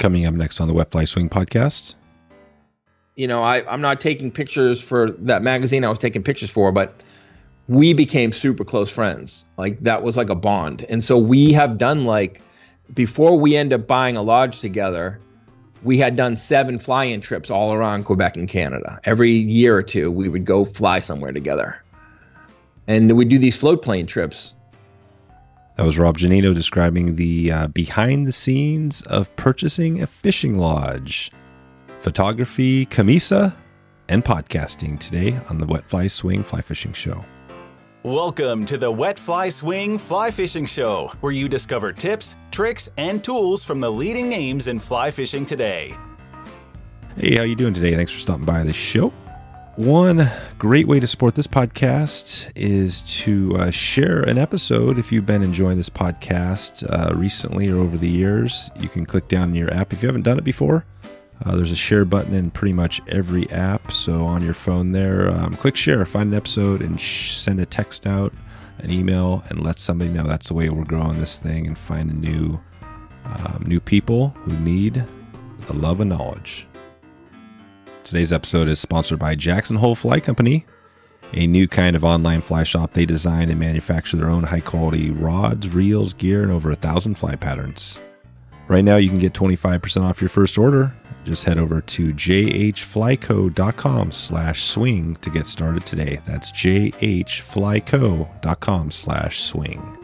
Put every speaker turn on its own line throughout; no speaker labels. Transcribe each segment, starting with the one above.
Coming up next on the Wet Fly Swing podcast.
You know, I, I'm not taking pictures for that magazine I was taking pictures for, but we became super close friends. Like that was like a bond. And so we have done like before we end up buying a lodge together, we had done seven fly-in trips all around Quebec and Canada. Every year or two, we would go fly somewhere together, and we'd do these float plane trips.
That was Rob Giannino describing the uh, behind the scenes of purchasing a fishing lodge, photography, Cammisa, and podcasting today on the Wet Fly Swing Fly Fishing Show.
Welcome to the Wet Fly Swing Fly Fishing Show, where you discover tips, tricks, and tools from the leading names in fly fishing today.
Hey, how you doing today? Thanks for stopping by the show. One great way to support this podcast is to uh, share an episode. If you've been enjoying this podcast uh, recently or over the years, you can click down in your app. If you haven't done it before, uh, there's a share button in pretty much every app. So on your phone there, um, click share, find an episode, and sh- send a text out, an email, and let somebody know. That's the way we're growing this thing and finding new, um, new people who need the love and knowledge. Today's episode is sponsored by Jackson Hole Fly Company, a new kind of online fly shop. They design and manufacture their own high quality rods, reels, gear, and over a thousand fly patterns. Right now, you can get 25% off your first order. Just head over to jhflyco.com slash swing to get started today. That's jhflyco.com slash swing.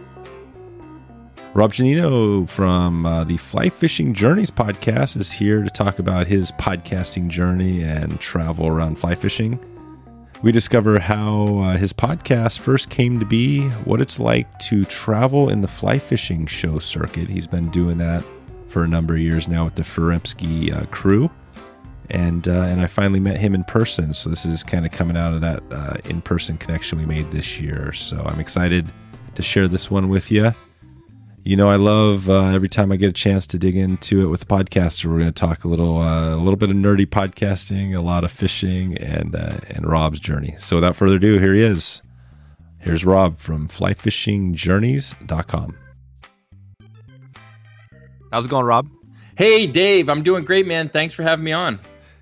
Rob Giannino from uh, the Fly Fishing Journeys podcast is here to talk about his podcasting journey and travel around fly fishing. We discover how uh, his podcast first came to be, what it's like to travel in the fly fishing show circuit. He's been doing that for a number of years now with the Furimsky uh, crew. And, uh, and I finally met him in person. So this is kind of coming out of that uh, in person connection we made this year. So I'm excited to share this one with you you know, I love uh, every time I get a chance to dig into it with a podcaster. We're going to talk a little, uh, a little bit of nerdy podcasting, a lot of fishing, and uh, and Rob's journey. So without further ado, here he is. Here's Rob from FlyFishingJourneys.com. How's it going, Rob?
Hey, Dave. I'm doing great, man. Thanks for having me on.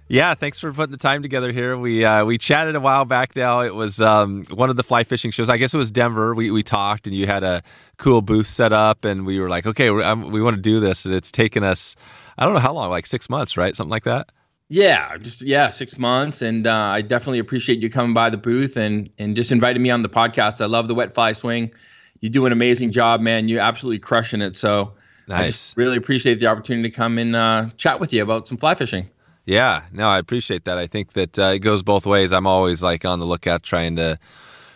Yeah, thanks for putting the time together here. We uh, we chatted a while back now. It was um, one of the fly fishing shows. I guess it was Denver. We we talked, and you had a cool booth set up, and we were like, okay, um, we want to do this. And it's taken us, I don't know how long, like six months, right? Something like that.
Yeah, just yeah, six months, and uh, I definitely appreciate you coming by the booth and and just inviting me on the podcast. I love the wet fly swing. You do an amazing job, man. You're absolutely crushing it. So
nice.
I just really appreciate the opportunity to come and uh, chat with you about some fly fishing.
Yeah, no, I appreciate that. I think that uh, it goes both ways. I'm always like on the lookout trying to,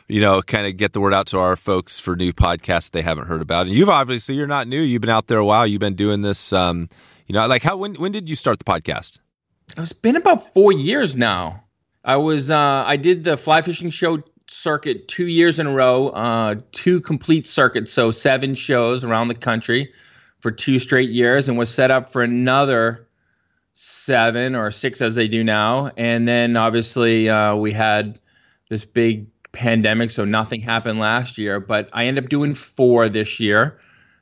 you know, kind of get the word out to our folks for new podcasts they haven't heard about. And you've obviously you're not new. You've been out there a while. You've been doing this. Um, you know, like how when when did you start the podcast?
It's been about four years now. I was uh, I did the fly fishing show circuit two years in a row, uh, two complete circuits, so seven shows around the country for two straight years, and was set up for another seven or six as they do now. And then obviously uh, we had this big pandemic, so nothing happened last year. But I ended up doing four this year,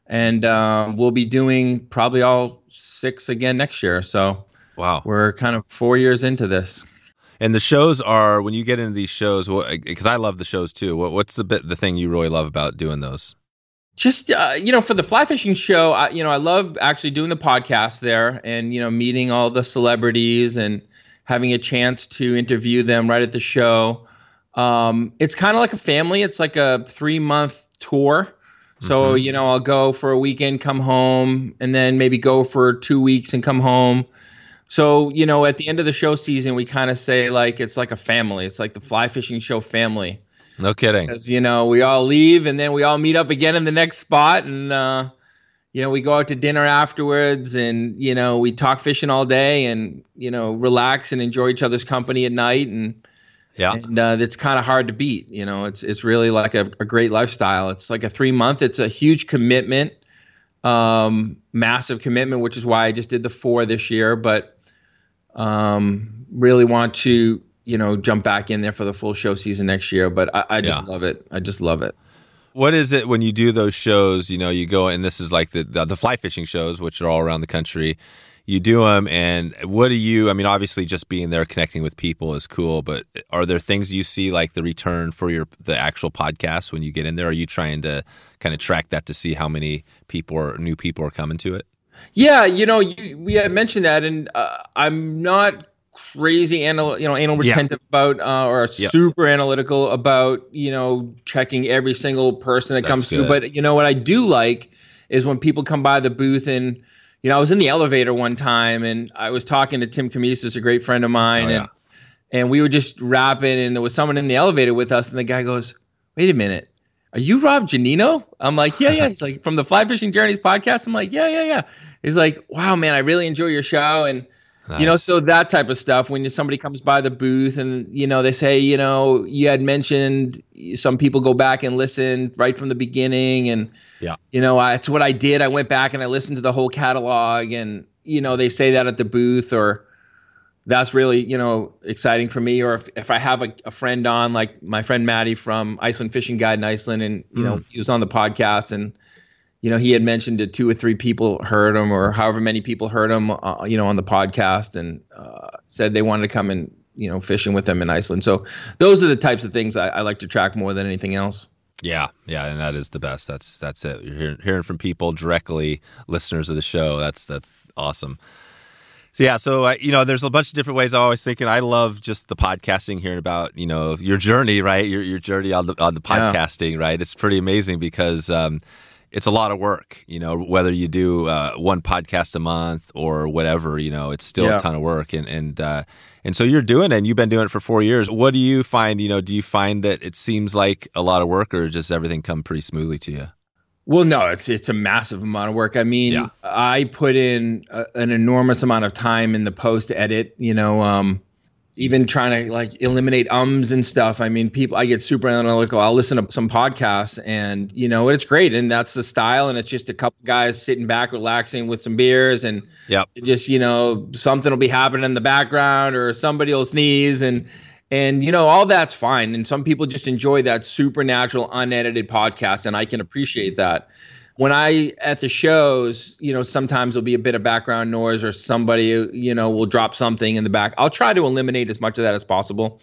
and uh, we'll be doing probably all six again next year. So
wow,
we're kind of four years into this.
And the shows are when you get into these shows, because I love the shows too. what's the bit the thing you really love about doing those?
Just uh, you know for the fly fishing show I, you know i love actually doing the podcast there and you know meeting all the celebrities and having a chance to interview them right at the show. Um, it's kind of like a family. It's like a three month tour. So mm-hmm. you know i'll go for a weekend come home and then maybe go for two weeks and come home. So you know at the end of the show season we kind of say like it's like a family. It's like the fly fishing show family
no kidding.
Because you know we all leave and then we all meet up again in the next spot and uh, you know we go out to dinner afterwards and you know we talk fishing all day and you know relax and enjoy each other's company at night and
yeah
and uh, it's kind of hard to beat. You know it's it's really like a, a great lifestyle. It's like a three month. It's a huge commitment, um, massive commitment, which is why I just did the four this year. But um, really want to you know, jump back in there for the full show season next year. But I, I just yeah. love it. I just love it.
What is it when you do those shows? You know, you go and this is like the, the, the fly fishing shows, which are all around the country.
you do them, and what do you? I mean, obviously, just being there, connecting with people is cool. But are there things you see like the return for your the actual podcast when you get in there? Are you trying to kind of track that to see how many people or new people are coming to it?
Yeah, you know, you, we had mentioned that, and uh, I'm not crazy anal, you know, anal retentive yeah. about uh, or yep. super analytical about you know checking every single person that That's comes good. through. But you know what I do like is when people come by the booth and you know I was in the elevator one time and I was talking to Tim Cammisa's, a great friend of mine, oh, yeah. and and we were just rapping and there was someone in the elevator with us and the guy goes, "Wait a minute." Are you Rob Giannino? I'm like, yeah, yeah. He's like, from the Fly Fishing Journeys podcast. I'm like, yeah, yeah, yeah. He's like, wow, man, I really enjoy your show. And Nice. You know, so that type of stuff when somebody comes by the booth and you know they say, you know, you had mentioned some people go back and listen right from the beginning, and
yeah,
you know, I, that's what I did. I went back and I listened to the whole catalog, and you know, they say that at the booth, or that's really you know exciting for me. Or if if I have a, a friend on, like my friend Maddie from Iceland Fishing Guide in Iceland, and you mm. know he was on the podcast and you know, he had mentioned that two or three people heard him, or however many people heard him, uh, you know, on the podcast, and uh, said they wanted to come and you know fishing with him in Iceland. So those are the types of things I, I, like to track more than anything else.
Yeah, yeah, and that is the best. That's that's it. You're hearing, hearing from people directly, listeners of the show. That's that's awesome. So yeah, so uh, you know, there's a bunch of different ways. I'm always thinking. I love just the podcasting, hearing about you know your journey, right? Your your journey on the on the podcasting, yeah. right? It's pretty amazing because. Um, it's a lot of work, you know, whether you do uh, one podcast a month or whatever, you know, it's still yeah. a ton of work. And, and, uh, and so you're doing it and you've been doing it for four years. What do you find, you know, do you find that it seems like a lot of work or does everything come pretty smoothly to you?
Well, no, it's it's a massive amount of work. I mean, yeah. I put in a, an enormous amount of time in the post edit. You know, um, even trying to like eliminate ums and stuff. I mean, people, I get super analytical. I'll listen to some podcasts and, you know, it's great. And that's the style. And it's just a couple guys sitting back, relaxing with some beers and
yep.
just, you know, something will be happening in the background or somebody will sneeze and, and, you know, all that's fine. And some people just enjoy that supernatural, unedited podcast. And I can appreciate that when I at the shows, you know, sometimes there'll be a bit of background noise or somebody, you know, will drop something in the back. I'll try to eliminate as much of that as possible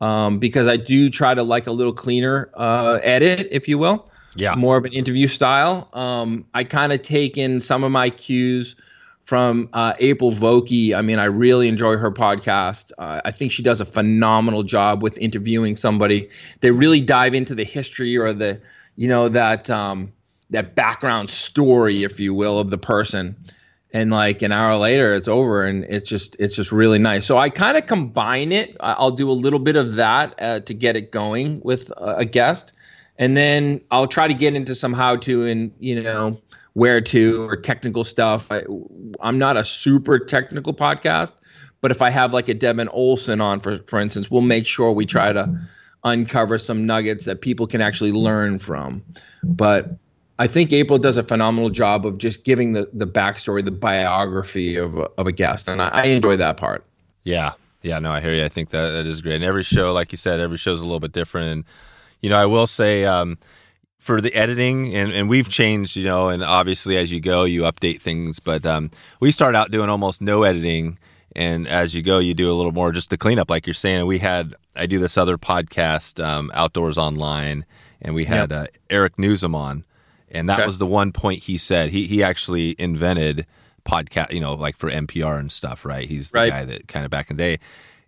um, because I do try to like a little cleaner uh, edit, if you will.
Yeah.
More of an interview style. Um, I kind of take in some of my cues from uh, April Vokey. I mean, I really enjoy her podcast. Uh, I think she does a phenomenal job with interviewing somebody. They really dive into the history or the, you know, that. Um, that background story, if you will, of the person. And like an hour later, it's over, and it's just it's just really nice. So I kind of combine it. I'll do a little bit of that uh, to get it going with a guest, and then I'll try to get into some how to and you know where to or technical stuff. I, I'm not a super technical podcast, but if I have like a Devin Olson on, for for instance, we'll make sure we try to uncover some nuggets that people can actually learn from. But I think April does a phenomenal job of just giving the the backstory, the biography of a, of a guest, and I, I enjoy that part.
Yeah, yeah, no, I hear you. I think that that is great. And every show, like you said, every show is a little bit different. And you know, I will say. Um, for the editing and, and we've changed you know and obviously as you go you update things but um, we start out doing almost no editing and as you go you do a little more just the cleanup like you're saying we had i do this other podcast um, outdoors online and we had yep. uh, eric nuzum on and that okay. was the one point he said he he actually invented podcast, you know, like for NPR and stuff, right? He's the right. guy that kind of back in the day.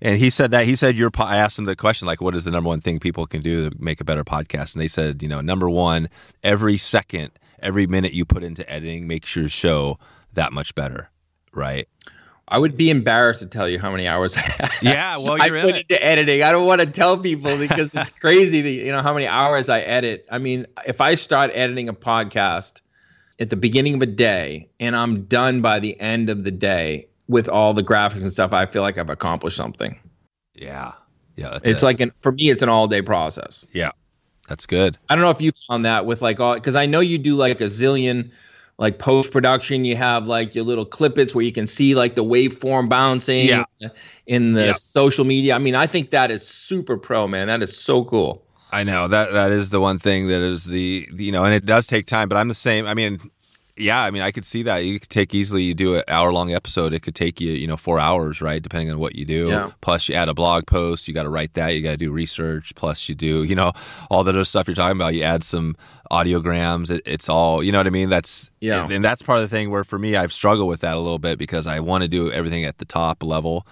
And he said that he said your I asked him the question like what is the number one thing people can do to make a better podcast and they said, you know, number 1, every second, every minute you put into editing makes your show that much better, right?
I would be embarrassed to tell you how many hours I have.
Yeah, well,
I put into editing. I don't want to tell people because it's crazy. That, you know how many hours I edit. I mean, if I start editing a podcast at the beginning of a day and I'm done by the end of the day with all the graphics and stuff, I feel like I've accomplished something.
Yeah, yeah.
it's it. like an for me, it's an all day process.
Yeah, that's good.
I don't know if you found that with like all because I know you do like a zillion like post production you have like your little clippets where you can see like the waveform bouncing
yeah.
in the yeah. social media. I mean i think that is super pro man. That is so cool.
I know. That that is the one thing that is the you know and it does take time but i'm the same. I mean Yeah, I mean, I could see that. You could take easily. You do an hour long episode. It could take you, you know, four hours, right? Depending on what you do.
Yeah.
Plus, you add a blog post. You got to write that. You got to do research. Plus, you do, you know, all the other stuff you're talking about. You add some audiograms. It, it's all, you know what I mean? That's
Yeah.
And, and that's part of the thing where for me, I've struggled with that a little bit because I want to do everything at the top level.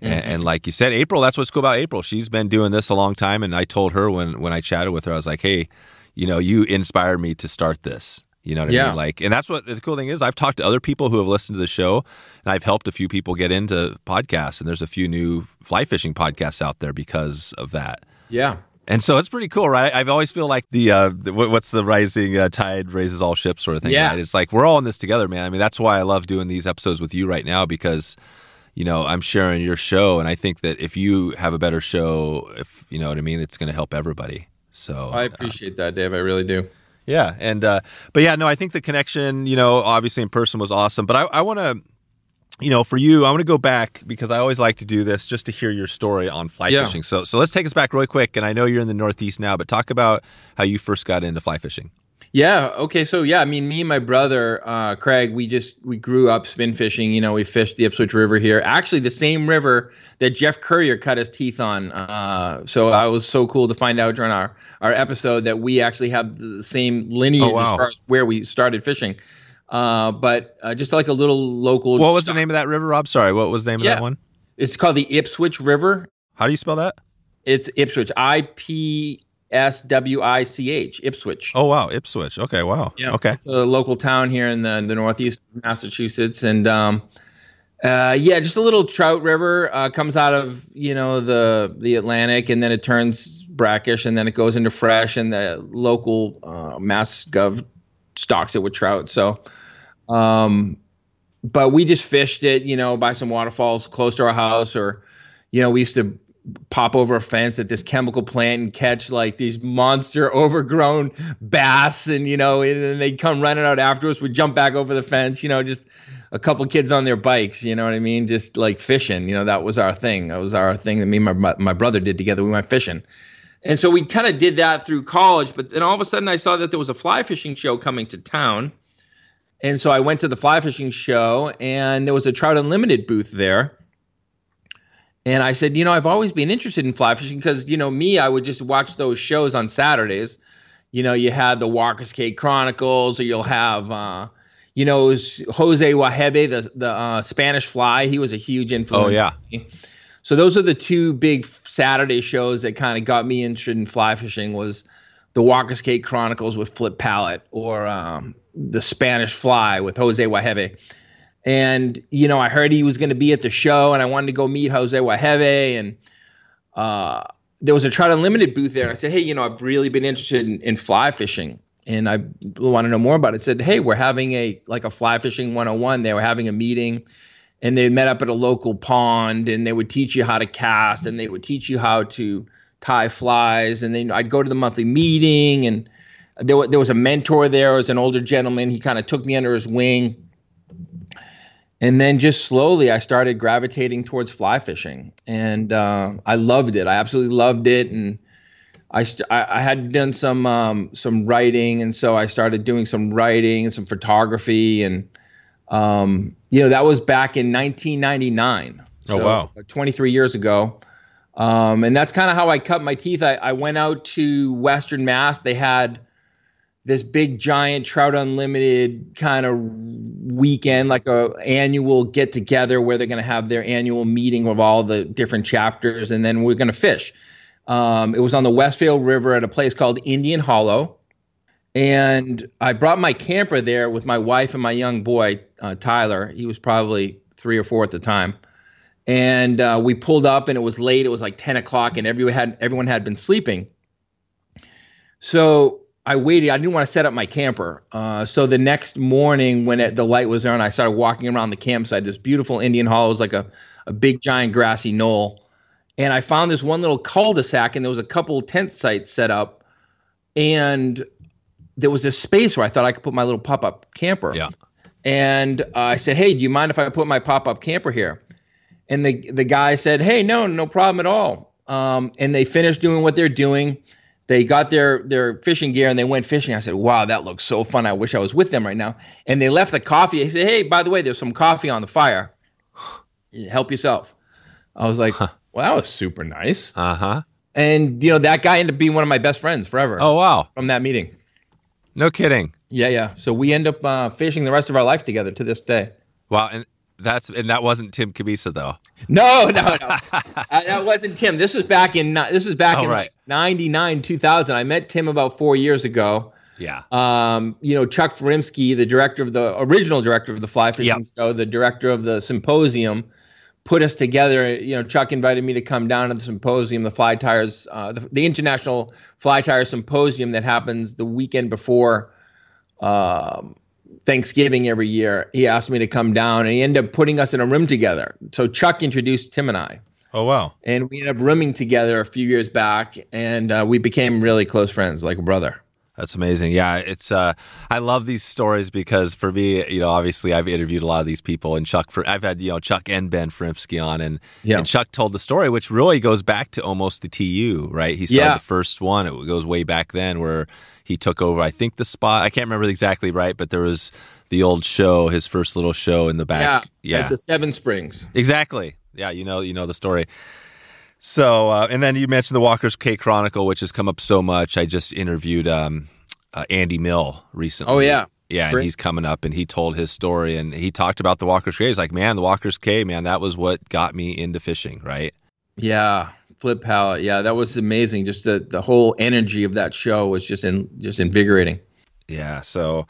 And,
Mm-hmm.
and like you said, April, that's what's cool about April. She's been doing this a long time. And I told her when when I chatted with her, I was like, hey, you know, you inspired me to start this. You know what I
Yeah.
mean? Like, and that's what the cool thing is. I've talked to other people who have listened to the show, and I've helped a few people get into podcasts. And there's a few new fly fishing podcasts out there because of that.
Yeah.
And so it's pretty cool, right? I've always feel like the, uh, the what's the rising uh, tide raises all ships sort of thing.
Yeah.
Right? It's like we're all in this together, man. I mean, that's why I love doing these episodes with you right now because you know I'm sharing your show, and I think that if you have a better show, if you know what I mean, it's going to help everybody. So
I appreciate that, Dave. I really do.
Yeah, and uh, but yeah, no, I think the connection, you know, obviously in person was awesome. But I, I want to, you know, for you, I want to go back because I always like to do this just to hear your story on fly
Yeah.
fishing. So so let's take us back really quick. And I know you're in the Northeast now, but talk about how you first got into fly fishing.
Yeah. Okay. So yeah, I mean, me and my brother uh, Craig, we just we grew up spin fishing. You know, we fished the Ipswich River here. Actually, the same river that Jeff Currier cut his teeth on. Uh, so I was so cool to find out during our our episode that we actually have the same lineage
Oh, wow.
as far as where we started fishing. Uh, but uh, just like a little local.
What was the name of that river, Rob? Sorry, what was the name of that one?
It's called the Ipswich River.
How do you spell that?
It's Ipswich. I P S W I C H. Ipswich.
Oh wow, Ipswich. Okay, wow.
Yeah.
Okay.
It's a local town here in the, the northeast of Massachusetts. And um, uh, yeah, just a little trout river uh, comes out of, you know, the the Atlantic and then it turns brackish and then it goes into fresh and the local uh, Mass Gov stocks it with trout. So, um, but we just fished it, you know, by some waterfalls close to our house or, you know, we used to pop over a fence at this chemical plant and catch like these monster overgrown bass and you know and then they'd come running out after us. We'd jump back over the fence you know just a couple kids on their bikes you know what i mean? Just like fishing you know that was our thing. That was our thing that me and my, my brother did together. We went fishing. And so we kind of did that through college but then all of a sudden i saw that there was a fly fishing show coming to town. And so i went to the fly fishing show and there was a trout unlimited booth there and I said, you know, I've always been interested in fly fishing because, you know, me, I would just watch those shows on Saturdays. You know, you had the Walker's Cay Chronicles, or you'll have, uh, you know, Jose Wejebe, the the uh, Spanish Fly. He was a huge influence.
Oh yeah.
So those are the two big Saturday shows that kind of got me interested in fly fishing. Was the Walker's Cay Chronicles with Flip Pallot, or um, the Spanish Fly with Jose Wejebe. And you know, I heard he was going to be at the show, and I wanted to go meet Jose Wejebe. And uh, there was a Trout Unlimited booth there. And I said, hey, you know, I've really been interested in, in fly fishing, and I want to know more about it. I said, hey, we're having a like a fly fishing 101. They were having a meeting, and they met up at a local pond, and they would teach you how to cast, and they would teach you how to tie flies, and then I'd go to the monthly meeting, and there, there was a mentor there, it was an older gentleman. He kind of took me under his wing and then just slowly i started gravitating towards fly fishing. And uh, i loved it. I absolutely loved it. And i st- I, I had done some um, some writing. And so i started doing some writing and some photography. And um, you know that was back in 1999
Oh, wow.
23 years ago. Um, and that's kind of how i cut my teeth. I, I went out to western mass. They had this big giant trout unlimited kind of weekend like a annual get together where they're going to have their annual meeting of all the different chapters and then we're going to fish. Um, it was on the westfield river at a place called indian hollow and i brought my camper there with my wife and my young boy uh, tyler. He was probably three or four at the time. And uh, we pulled up and it was late. It was like 10 o'clock and everyone had everyone had been sleeping. So I waited. I didn't want to set up my camper. Uh, so the next morning, when it, the light was on, I started walking around the campsite. This beautiful Indian Hollow was like a, a big giant grassy knoll. And I found this one little cul-de-sac, and there was a couple tent sites set up. And there was this space where I thought I could put my little pop-up camper.
Yeah.
And uh, I said, "Hey, do you mind if I put my pop-up camper here?" And the the guy said, "Hey, no, no problem at all." Um, and they finished doing what they're doing. They got their their fishing gear and they went fishing. I said, "Wow, that looks so fun! I wish I was with them right now." And they left the coffee. I said, "Hey, by the way, there's some coffee on the fire. Help yourself." I was like, "Well, that was super nice."
Uh huh.
And you know that guy ended up being one of my best friends forever.
Oh wow.
From that meeting.
No kidding.
Yeah, yeah. So we end up uh, fishing the rest of our life together to this day.
Wow, and that's and that wasn't Tim Cammisa though.
No, no, no. uh, that wasn't Tim. This was back in this was back
Oh,
in
right.
like 99, 2000. I met Tim about 4 years ago.
Yeah.
Um, you know, Chuck Furimsky, the director of the original director of the fly fishing
Yep.
show, the director of the symposium, put us together. You know, Chuck invited me to come down to the symposium, the fly tyers, uh, the, the international fly tire symposium that happens the weekend before um, Thanksgiving every year. He asked me to come down, and he ended up putting us in a room together. So Chuck introduced Tim and I
Oh wow.
and we ended up rooming together a few years back, and uh, we became really close friends, like a brother.
That's amazing. Yeah, it's uh I love these stories because for me, you know, obviously I've interviewed a lot of these people and Chuck for I've had, you know, Chuck and Ben Furimsky on and,
Yeah.
and Chuck told the story which really goes back to almost the TU, right? He started
Yeah.
the first one. It goes way back then where he took over I think the spot. I can't remember exactly right, but there was the old show, his first little show in the back.
yeah,
Yeah.
at the Seven Springs.
Exactly. Yeah, you know, you know the story. So, uh, and then you mentioned the Walker's Cay Chronicle, which has come up so much. I just interviewed um, uh, Andy Mill recently.
Oh, yeah.
yeah, and he's coming up, and he told his story, and he talked about the Walker's Cay. He's like, man, the Walker's Cay, man, that was what got me into fishing, right?
Yeah, Flip Pallot. Yeah, that was amazing. Just the the whole energy of that show was just in just invigorating.
Yeah. So,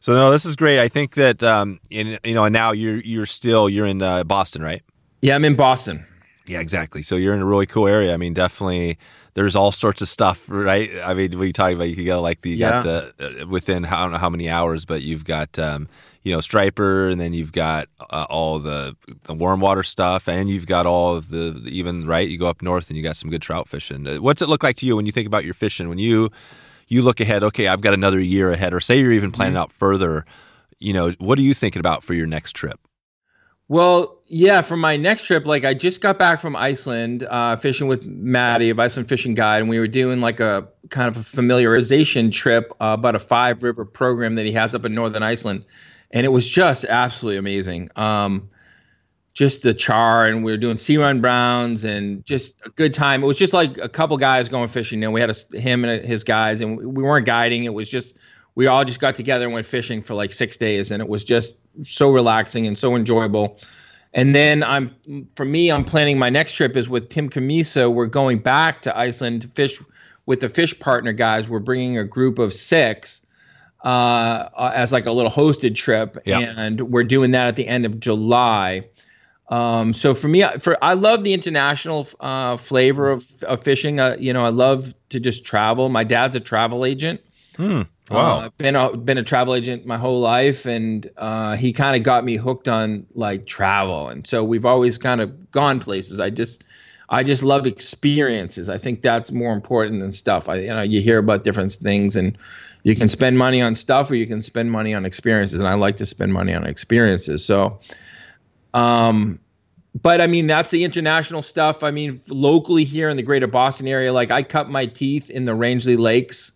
so no, this is great. I think that, um, in, you know, and now you're you're still you're in uh, Boston, right?
Yeah, I'm in Boston.
Yeah, exactly. So you're in a really cool area. I mean, definitely there's all sorts of stuff, right? I mean, what are you talking about? You could go like the you got the uh, within I don't know how many hours, but you've got um, you know striper, and then you've got uh, all the the warm water stuff, and you've got all of the, the even right. You go up north, and you got some good trout fishing. Uh, What's it look like to you when you think about your fishing? When you you look ahead, okay, I've got another year ahead, or say you're even planning out further. You know, what are you thinking about for your next trip?
Well, yeah, for my next trip, like I just got back from Iceland, uh, fishing with Maddie of Iceland Fishing Guide, and we were doing like a kind of a familiarization trip uh, about a five river program that he has up in northern Iceland, and it was just absolutely amazing. Um, just the char, and we were doing sea run browns, and just a good time. It was just like a couple guys going fishing, and we had a, him and his guys, and we weren't guiding. It was just we all just got together and went fishing for like six days, and it was just so relaxing and so enjoyable. And then I'm for me, I'm planning my next trip is with Tim Cammisa. We're going back to Iceland to fish with the fish partner guys. We're bringing a group of six uh, uh, as like a little hosted trip,
Yeah.
and we're doing that at the end of July. Um, so for me, for I love the international uh, flavor of, of fishing. Uh, you know, I love to just travel. My dad's a travel agent.
Wow.
Uh, I've been a, been a travel agent my whole life, and uh, he kind of got me hooked on like travel, and so we've always kind of gone places. I just I just love experiences. I think that's more important than stuff. I you know you hear about different things, and you can spend money on stuff or you can spend money on experiences, and I like to spend money on experiences. So, um, but I mean that's the international stuff. I mean locally here in the greater Boston area, like I cut my teeth in the Rangeley Lakes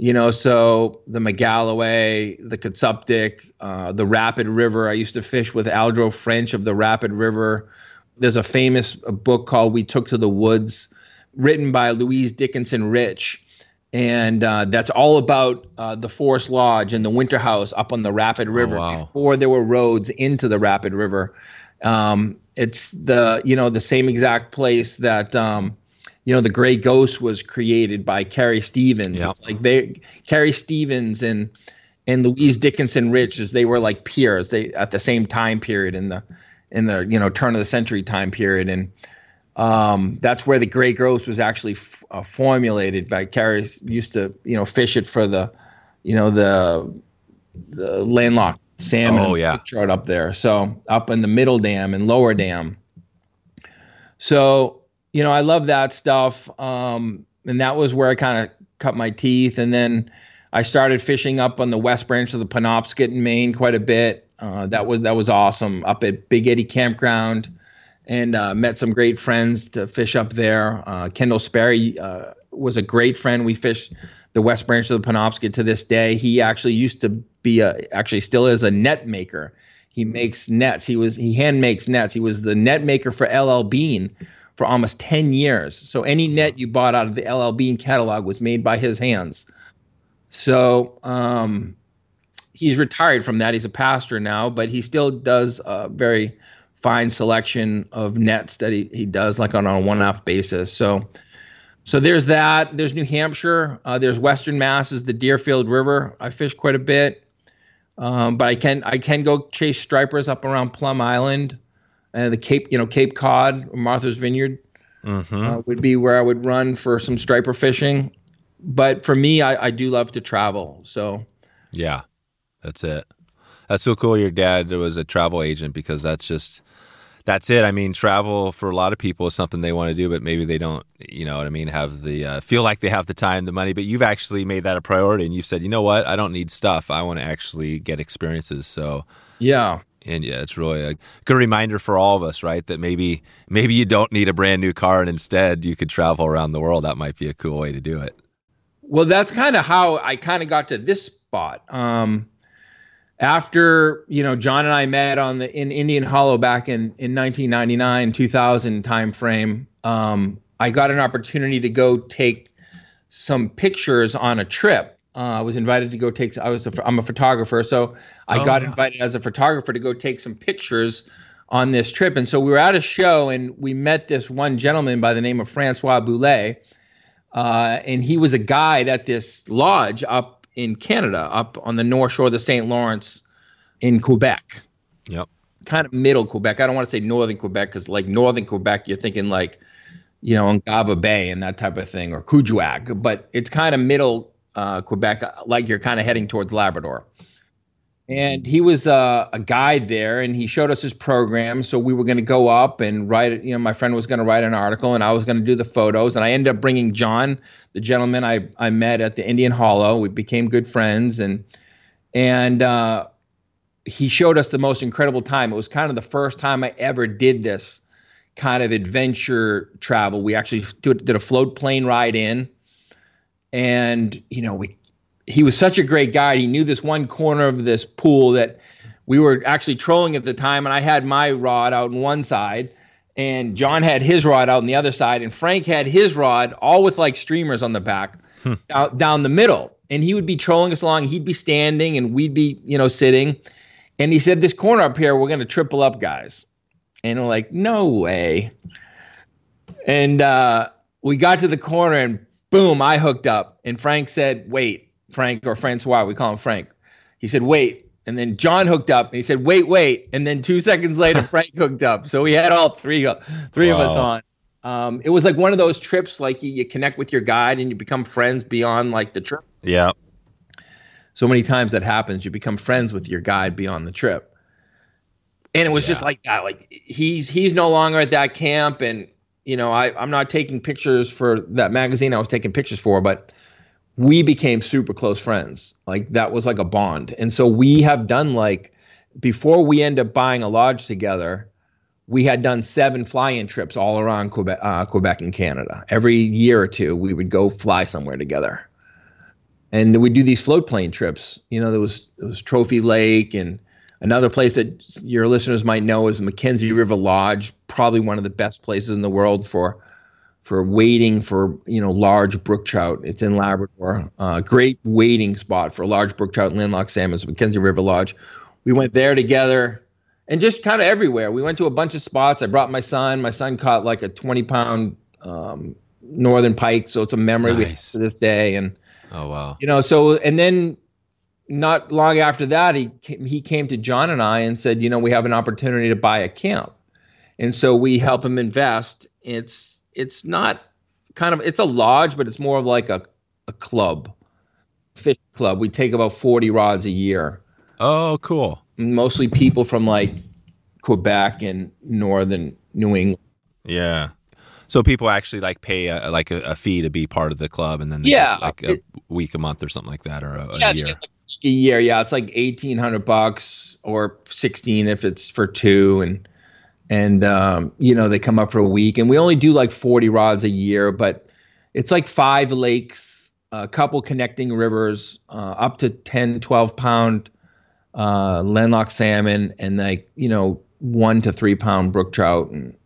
you know so the magalloway the Cupsuptic, uh, the rapid river. I used to fish with aldro french of the rapid river. There's a famous book called we took to the woods written by louise dickinson rich. And uh, that's all about uh, the forest lodge and the winter house up on the rapid river
wow.
before there were roads into the rapid river. Um, it's the you know the same exact place that um, you know the gray ghost was created by carrie stevens.
Yep.
it's like they carrie stevens and and louise dickinson rich as they were like peers. They at the same time period in the in the you know turn of the century time period. And um, that's where the gray ghost was actually f- uh, formulated by carrie. Used to you know fish it for the you know the the landlocked salmon
Oh, yeah.
chart up there. So up in the middle dam and lower dam. So, you know, I love that stuff. Um, and that was where I kind of cut my teeth. And then I started fishing up on the west branch of the Penobscot in Maine quite a bit. Uh, that was that was awesome up at Big Eddy Campground, and uh, met some great friends to fish up there. Uh, Kendall Sperry uh, was a great friend. We fished the West Branch of the Penobscot to this day. He actually used to be a, actually still is a net maker. He makes nets. He was he hand makes nets. He was the net maker for LL Bean for almost 10 years. So any net you bought out of the LL Bean catalog was made by his hands. So um, he's retired from that. He's a pastor now, but he still does a very fine selection of nets that he, he does like on a one-off basis. So so there's that. There's New Hampshire. Uh, there's Western Mass is the Deerfield River. I fish quite a bit, um, but I can I can go chase stripers up around Plum Island, and the Cape you know Cape Cod, Martha's Vineyard mm-hmm. uh, would be where I would run for some striper fishing. But for me, I, I do love to travel. So
yeah, that's it. That's so cool. Your dad was a travel agent because that's just that's it. I mean, travel for a lot of people is something they want to do, but maybe they don't, you know what I mean, have the uh, feel like they have the time, the money. But you've actually made that a priority, and you've said, you know what, I don't need stuff. I want to actually get experiences. So
yeah,
and yeah, it's really a good reminder for all of us, right? That maybe maybe you don't need a brand new car, and instead you could travel around the world. That might be a cool way to do it.
Well, that's kind of how I kind of got to this spot. Um, after you know John and I met on the in Indian Hollow back in in 1999 2000 timeframe, um, I got an opportunity to go take some pictures on a trip. Uh, I was invited to go take. I was a, I'm a photographer, so I oh, got invited as a photographer to go take some pictures on this trip. And so we were at a show, and we met this one gentleman by the name of Francois Boulet, uh, and he was a guide at this lodge up in Canada, up on the north shore of the St. Lawrence in Quebec.
Yep.
Kind of middle Quebec. I don't want to say northern Quebec because, like, northern Quebec, you're thinking like, you know, Ungava Bay and that type of thing, or Kuujjuaq, but it's kind of middle uh, Quebec, like you're kind of heading towards Labrador. And he was uh, a guide there and he showed us his program. So we were going to go up and write you know my friend was going to write an article and i was going to do the photos. And i ended up bringing john the gentleman i, I met at the indian hollow. We became good friends and and uh, he showed us the most incredible time. It was kind of the first time i ever did this kind of adventure travel. We actually did a float plane ride in and you know we he was such a great guide. He knew this one corner of this pool that we were actually trolling at the time, and I had my rod out on one side, and John had his rod out on the other side, and Frank had his rod all with like streamers on the back hmm. out, down the middle. And he would be trolling us along. He'd be standing, and we'd be, you know, sitting. And he said, "This corner up here, we're going to triple up, guys." And we're like, "No way!" And uh, we got to the corner, and boom, I hooked up. And Frank said, "Wait." Frank or Francois, we call him Frank. He said, wait. And then John hooked up and he said, wait, wait. And then two seconds later, Frank hooked up. So we had all three, uh, three wow. of us on. Um, it was like one of those trips, like you, you connect with your guide and you become friends beyond like the trip.
Yeah.
So many times that happens, you become friends with your guide beyond the trip. And it was yeah. just like that. Like he's he's no longer at that camp, and you know I I'm not taking pictures for that magazine I was taking pictures for, but we became super close friends. Like that was like a bond. And so we have done like before we end up buying a lodge together, we had done seven fly-in trips all around Quebec, uh, Quebec and Canada. Every year or two, we would go fly somewhere together, and we'd do these float plane trips. You know, there was there was Trophy Lake and another place that your listeners might know is Mackenzie River Lodge, probably one of the best places in the world for for waiting for you know large brook trout. It's in Labrador. Uh, great waiting spot for large brook trout and landlocked salmon. Mackenzie River Lodge. We went there together, and just kind of everywhere. We went to a bunch of spots. I brought my son. My son caught like a twenty pound um, northern pike, so it's a memory nice. to this day. And
oh wow,
you know. So and then not long after that, he he came to John and I and said, you know, we have an opportunity to buy a camp, and so we help him invest. It's it's not kind of it's a lodge, but it's more of like a a club, fish club. We take about forty rods a year.
Oh, cool.
Mostly people from like Quebec and northern New England.
Yeah. So people actually like pay a, like a, a fee to be part of the club, and then
yeah,
like a it, week, a month, or something like that, or a, yeah, a year. Like
a year, yeah, it's like eighteen hundred bucks or sixteen if it's for two, and and um, you know they come up for a week and we only do like 40 rods a year but it's like five lakes, a couple connecting rivers, uh, up to 10, 12 pound uh, landlocked salmon, and like you know one to three pound brook trout, and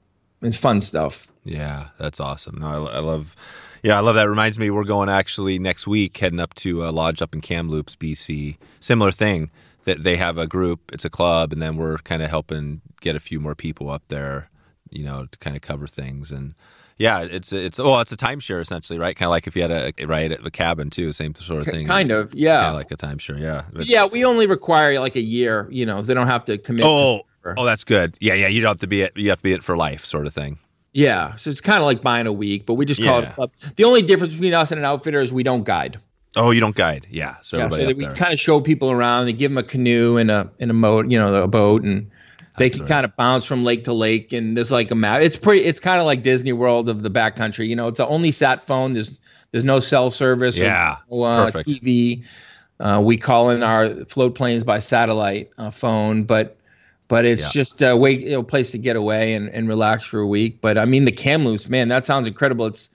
it's fun stuff.
Yeah, that's awesome. No, I, I love. Yeah, I love that. Reminds me, we're going actually next week, heading up to a lodge up in Kamloops, BC. Similar thing that they have a group, it's a club, and then we're kind of helping get a few more people up there, you know, to kind of cover things. And yeah, it's it's well, it's a timeshare essentially, right? Kind of like if you had a right a cabin too, same sort of thing.
Kind of, yeah,
kind of like a timeshare, yeah.
It's, yeah, we only require like a year. You know, they don't have to commit.
Oh, to oh, that's good. Yeah, yeah, you don't have to be it. You have to be it for life, sort of thing.
Yeah, so it's kind of like buying a week, but we just call yeah. it club. The only difference between us and an outfitter is we don't guide.
Oh, you don't guide, yeah. So, yeah, so
we kind of show people around. They give them a canoe and a in a boat, you know, a boat, and they That's can right. kind of bounce from lake to lake. And there's like a map. It's pretty. It's kind of like Disney World of the backcountry. You know, it's the only sat phone. There's there's no cell service.
Yeah,
or, uh. TV. Uh, we call in our float planes by satellite uh, phone, but but it's yeah. just a way, you know, place to get away and, and relax for a week. But I mean, the Kamloops, man, that sounds incredible. It's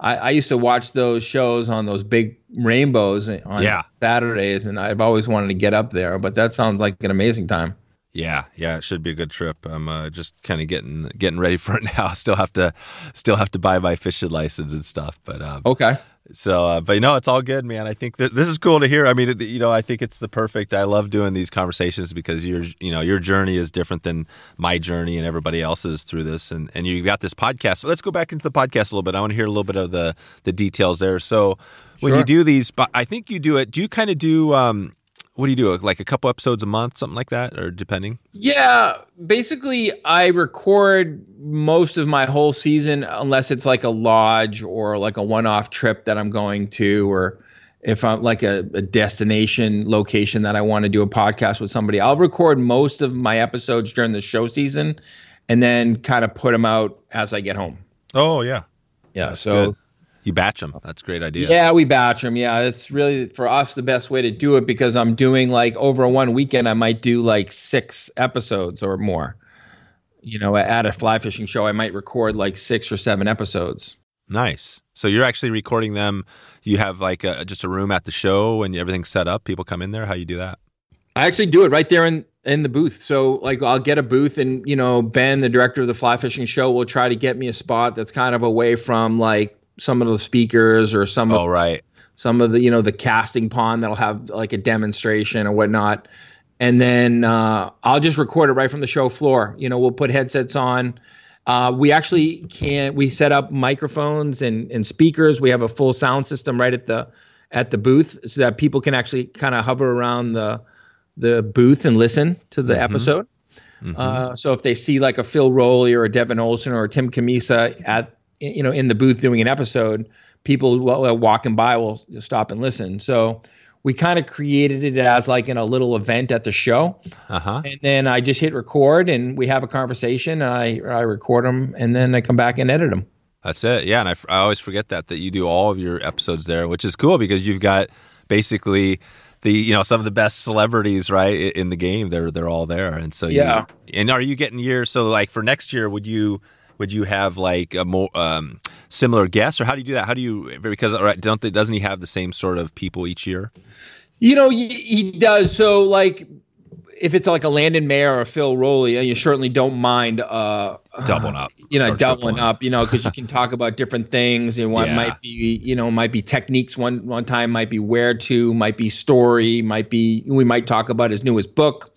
I, I used to watch those shows on those big rainbows on yeah. Saturdays, and I've always wanted to get up there. But that sounds like an amazing time.
Yeah, yeah, it should be a good trip. I'm uh, just kind of getting getting ready for it now. Still have to still have to buy my fishing license and stuff. But um,
okay,
so, uh, but you know, it's all good, man. I think that this is cool to hear. I mean, it, you know, I think it's the perfect. I love doing these conversations because your, you know, your journey is different than my journey and everybody else's through this. And and you got this podcast. So let's go back into the podcast a little bit. I want to hear a little bit of the the details there. So when sure. you do these, but I think you do it. Do you kind of do? Um, what do you do? Like a couple episodes a month, something like that, or depending?
Yeah, basically, I record most of my whole season, unless it's like a lodge or like a one-off trip that I'm going to, or if I'm like a, a destination location that I want to do a podcast with somebody. I'll record most of my episodes during the show season, and then kind of put them out as I get home.
Oh yeah,
yeah. That's so. Good
you batch them. That's a great idea.
Yeah, we batch them. Yeah, it's really for us the best way to do it because I'm doing like over one weekend, I might do like six episodes or more. You know, at a fly fishing show, I might record like six or seven episodes.
Nice. So you're actually recording them. You have like a, just a room at the show and everything's set up. People come in there. How you do that?
I actually do it right there in in the booth. So like I'll get a booth and you know Ben, the director of the fly fishing show, will try to get me a spot that's kind of away from like some of the speakers or some
oh
of,
right.
some of the you know the casting pond that'll have like a demonstration or whatnot. And then uh, i'll just record it right from the show floor. You know we'll put headsets on. Uh, we actually can we set up microphones and, and speakers. We have a full sound system right at the at the booth so that people can actually kind of hover around the the booth and listen to the mm-hmm. episode. Mm-hmm. Uh, so if they see like a phil rowley or a devin olson or a tim cammisa at you know in the booth doing an episode, people walking by will stop and listen. So we kind of created it as like in a little event at the show, uh-huh. and then I just hit record and we have a conversation. And I I record them and then I come back and edit them.
That's it. Yeah, and I, I always forget that that you do all of your episodes there, which is cool because you've got basically the you know some of the best celebrities right in the game. They're they're all there, and so
yeah.
You, and are you getting your so like for next year? Would you would you have like a more um, similar guests, or how do you do that? How do you because right, don't they, doesn't he have the same sort of people each year?
You know, he, he does. So like if it's like a Landon Mayer or a Phil Rowley, you certainly don't mind uh,
doubling up.
You know, doubling up. You know, because you can talk about different things. And one yeah. might be, you know, might be techniques. One one time might be where to, might be story, might be. We might talk about his newest book.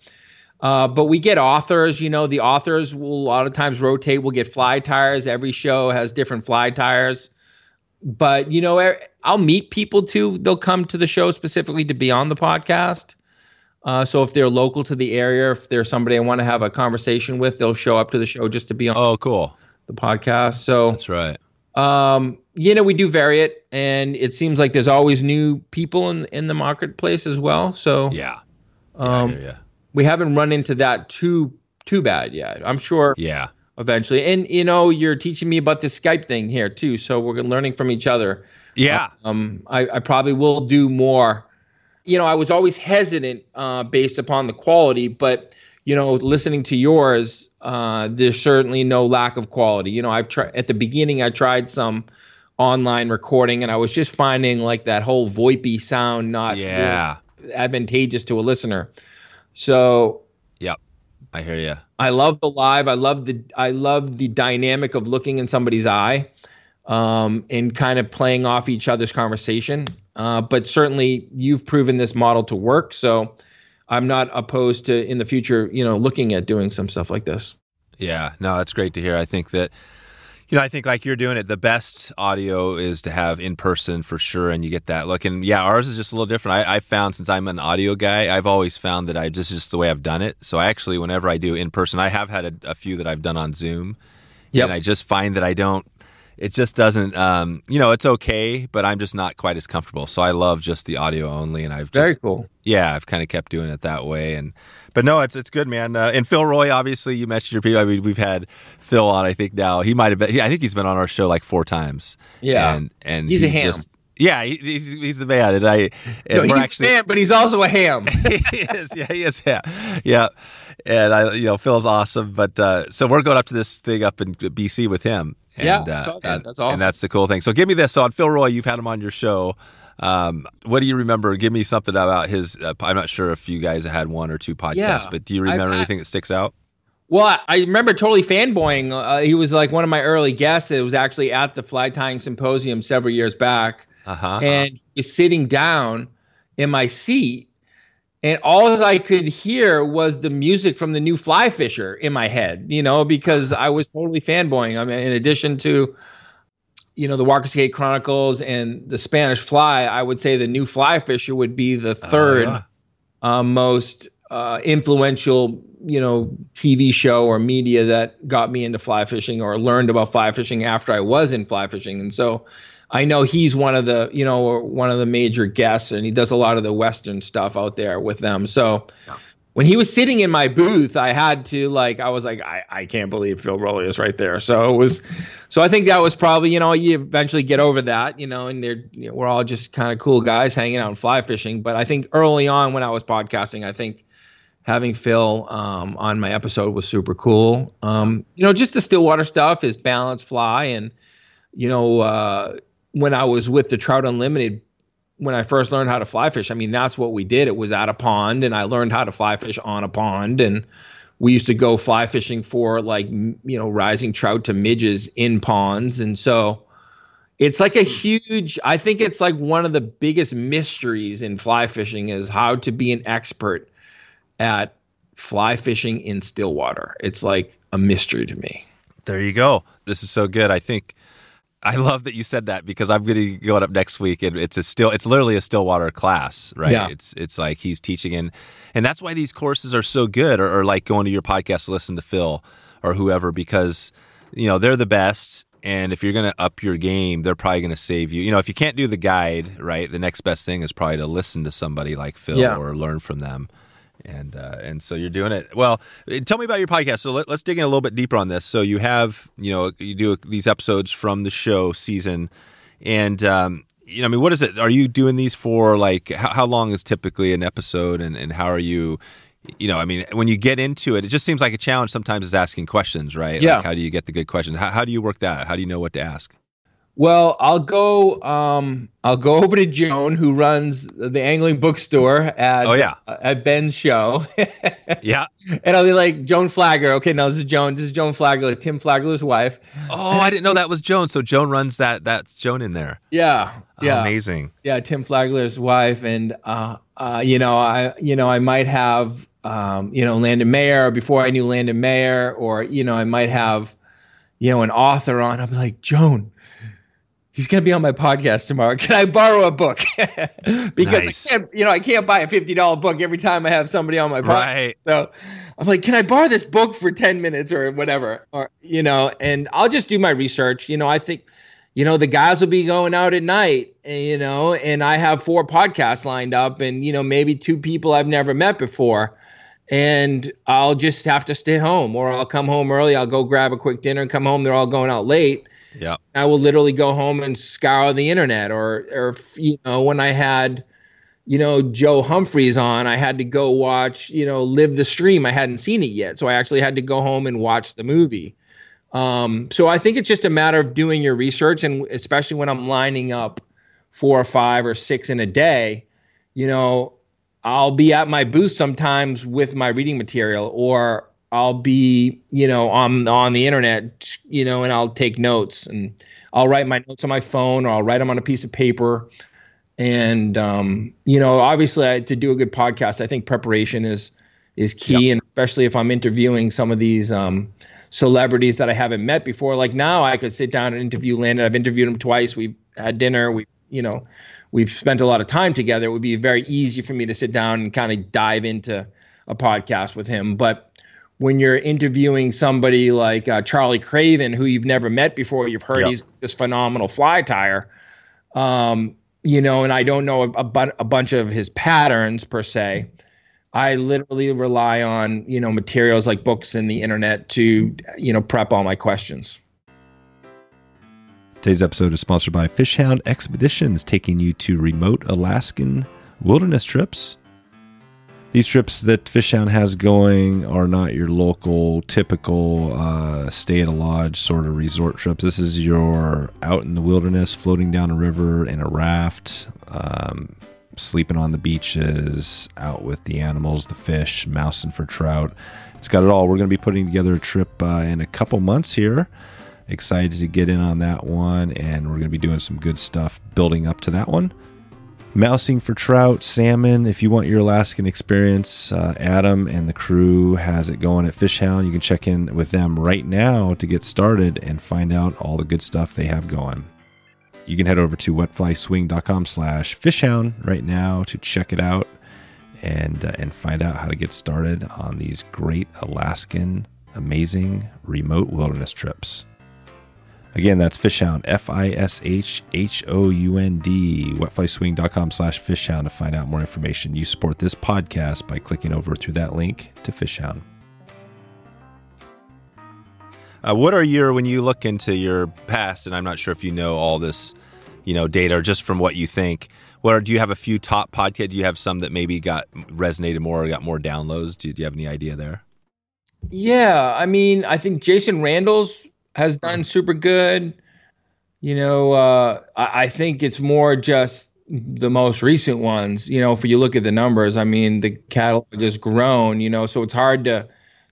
Uh, but we get authors, you know, the authors will a lot of times rotate. We'll get fly tyers. Every show has different fly tyers. But, you know, I'll meet people too. They'll come to the show specifically to be on the podcast. Uh, so if they're local to the area, if there's somebody I want to have a conversation with, they'll show up to the show just to be on.
Oh, cool.
The podcast. So
that's right.
Um, you know, we do vary it, and it seems like there's always new people in in the marketplace as well. So
yeah,
um, yeah, we haven't run into that too too bad yet. I'm sure.
Yeah.
Eventually, and you know, you're teaching me about this Skype thing here too, so we're learning from each other.
Yeah.
Um, I, I probably will do more. You know, I was always hesitant uh, based upon the quality, but you know, listening to yours, uh, there's certainly no lack of quality. You know, I've tried at the beginning. I tried some online recording, and I was just finding like that whole VoIP sound not
yeah
really advantageous to a listener. So
yep, I hear you.
I love the live. I love the I love the dynamic of looking in somebody's eye, um, and kind of playing off each other's conversation. Uh, but certainly, you've proven this model to work. So I'm not opposed to in the future, you know, looking at doing some stuff like this.
Yeah, no, that's great to hear. I think that you know, I think like you're doing it, the best audio is to have in person for sure, and you get that look. And yeah, ours is just a little different. I, I found since I'm an audio guy, I've always found that I just just the way I've done it. So I actually, whenever I do in person, I have had a, a few that I've done on Zoom, yep. and I just find that I don't. It just doesn't, um, you know, it's okay, but I'm just not quite as comfortable. So I love just the audio only, and I've just,
very cool.
Yeah, I've kind of kept doing it that way, and but no, it's it's good, man. Uh, and Phil Rowley, obviously, you mentioned your people. I mean, we've had Phil on. I think now he might have been. He, I think he's been on our show like four times.
Yeah,
and and
he's, he's a ham. Just,
yeah, he, he's he's the man, and I. And
no, he's actually, a man, but he's also a ham.
he is, yeah, he is, yeah, yeah. And I, you know, Phil's awesome. But uh, so we're going up to this thing up in BC with him. And,
yeah, uh, that.
and,
that's awesome.
And that's the cool thing. So give me this. So on Phil Rowley, you've had him on your show. Um, what do you remember? Give me something about his. Uh, I'm not sure if you guys had one or two podcasts, yeah, but do you remember I, anything that sticks out?
Well, I, I remember totally fanboying. Uh, he was like one of my early guests. It was actually at the fly tying symposium several years back,
uh-huh.
and he was sitting down in my seat, and all I could hear was the music from the new Fly Fisher in my head. You know, because I was totally fanboying. I mean, in addition to you know the Walker's Cay Chronicles and the Spanish Fly, I would say the new Fly Fisher would be the oh, third uh, yeah. uh, most uh, influential you know TV show or media that got me into fly fishing or learned about fly fishing after I was in fly fishing, and so I know he's one of the you know one of the major guests, and he does a lot of the Western stuff out there with them. So. Yeah when he was sitting in my booth, I had to like I was like I, I can't believe Phil Rowley is right there. So it was, so I think that was probably you know you eventually get over that you know and they're you know, we're all just kind of cool guys hanging out and fly fishing. But I think early on when I was podcasting, I think having Phil um, on my episode was super cool. Um, you know, just the Stillwater stuff is balance fly and you know uh, when I was with the Trout Unlimited when I first learned how to fly fish, I mean, that's what we did. It was at a pond, and I learned how to fly fish on a pond. And we used to go fly fishing for like, you know, rising trout to midges in ponds. And so it's like a huge, I think it's like one of the biggest mysteries in fly fishing is how to be an expert at fly fishing in Stillwater. It's like a mystery to me.
There you go. This is so good. I think I love that you said that because I'm going to go up next week and it's a still it's literally a Stillwater class, right?
Yeah.
It's it's like he's teaching and and that's why these courses are so good or, or like going to your podcast to listen to Phil or whoever because you know they're the best and if you're going to up your game, they're probably going to save you. You know, if you can't do the guide, right, the next best thing is probably to listen to somebody like Phil yeah. or learn from them and uh, and so you're doing it well. Tell me about your podcast. So let, us dig in a little bit deeper on this. So you have you know you do these episodes from the show season, and um, you know I mean what is it? Are you doing these for like how, how long is typically an episode, and and how are you? You know, I mean, when you get into it, it just seems like a challenge. Sometimes is asking questions, right?
Yeah.
Like how do you get the good questions? How, how do you work that? How do you know what to ask?
Well, I'll go. Um, I'll go over to Joan, who runs the angling bookstore at
oh yeah
at Ben's show.
yeah,
and I'll be like Joan Flagler. Okay, now this is Joan. This is Joan Flagler, Tim Flagler's wife.
Oh, I didn't know that was Joan. So Joan runs that. That's Joan in there.
Yeah,
oh,
yeah,
amazing.
Yeah, Tim Flagler's wife, and uh, uh, you know, I, you know, I might have, um, you know, Landon Mayer before I knew Landon Mayer, or you know, I might have, you know, an author on. I'm like Joan he's going to be on my podcast tomorrow. Can I borrow a book? because nice. I can't, you know, I can't buy a fifty dollar book every time I have somebody on my podcast.
Right.
So I'm like, can I borrow this book for ten minutes or whatever, or you know? And I'll just do my research. You know, I think, you know, the guys will be going out at night, and, you know, and I have four podcasts lined up, and you know, maybe two people I've never met before. And I'll just have to stay home, or I'll come home early. I'll go grab a quick dinner and come home. They're all going out late
yeah.
I will literally go home and scour the internet or or you know when I had you know Joe Humphreys on, I had to go watch, you know, Live the Stream. I hadn't seen it yet. So I actually had to go home and watch the movie. Um, so I think it's just a matter of doing your research, and especially when I'm lining up four or five or six in a day, you know, I'll be at my booth sometimes with my reading material, or I'll be, you know, on on the internet, you know, and I'll take notes and I'll write my notes on my phone or I'll write them on a piece of paper. And um, you know, obviously, I, to do a good podcast, I think preparation is is key, yep. and especially if I'm interviewing some of these um, celebrities that I haven't met before. Like now, I could sit down and interview Landon. I've interviewed him twice. We've had dinner. We, you know, we've spent a lot of time together. It would be very easy for me to sit down and kind of dive into a podcast with him. But when you're interviewing somebody like uh, Charlie Craven, who you've never met before, you've heard yep. he's this phenomenal fly tyer, um, you know, and I don't know a, a, a bunch of his patterns per se. I literally rely on you know materials like books and the internet to you know prep all my questions.
Today's episode is sponsored by Fishhound Expeditions, taking you to remote Alaskan wilderness trips. These trips that Fishhound has going are not your local, typical uh, stay at a lodge sort of resort trips. This is your out in the wilderness, floating down a river in a raft, um, sleeping on the beaches, out with the animals, the fish, mousing for trout. It's got it all. We're going to be putting together a trip uh, in a couple months here. Excited to get in on that one, and we're going to be doing some good stuff building up to that one. Mousing for trout, salmon. If you want your Alaskan experience, uh, Adam and the crew has it going at Fishhound. You can check in with them right now to get started and find out all the good stuff they have going you can head over to wetflyswing.com slash fishhound right now to check it out and uh, and find out how to get started on these great Alaskan amazing remote wilderness trips. Again, that's Fishhound, F I S H H O U N D, wetflyswing.com slash fishhound to find out more information. You support this podcast by clicking over through that link to Fishhound. Uh, what are your when you look into your past, and I'm not sure if you know all this, you know, data or just from what you think. What are, do you have a few top podcasts? Do you have some that maybe got resonated more or got more downloads? Do, do you have any idea there?
Yeah, I mean, I think Jason Randall's has done super good. You know, uh, I, I think it's more just the most recent ones. You know, if you look at the numbers, I mean, the catalog has grown. You know, so it's hard to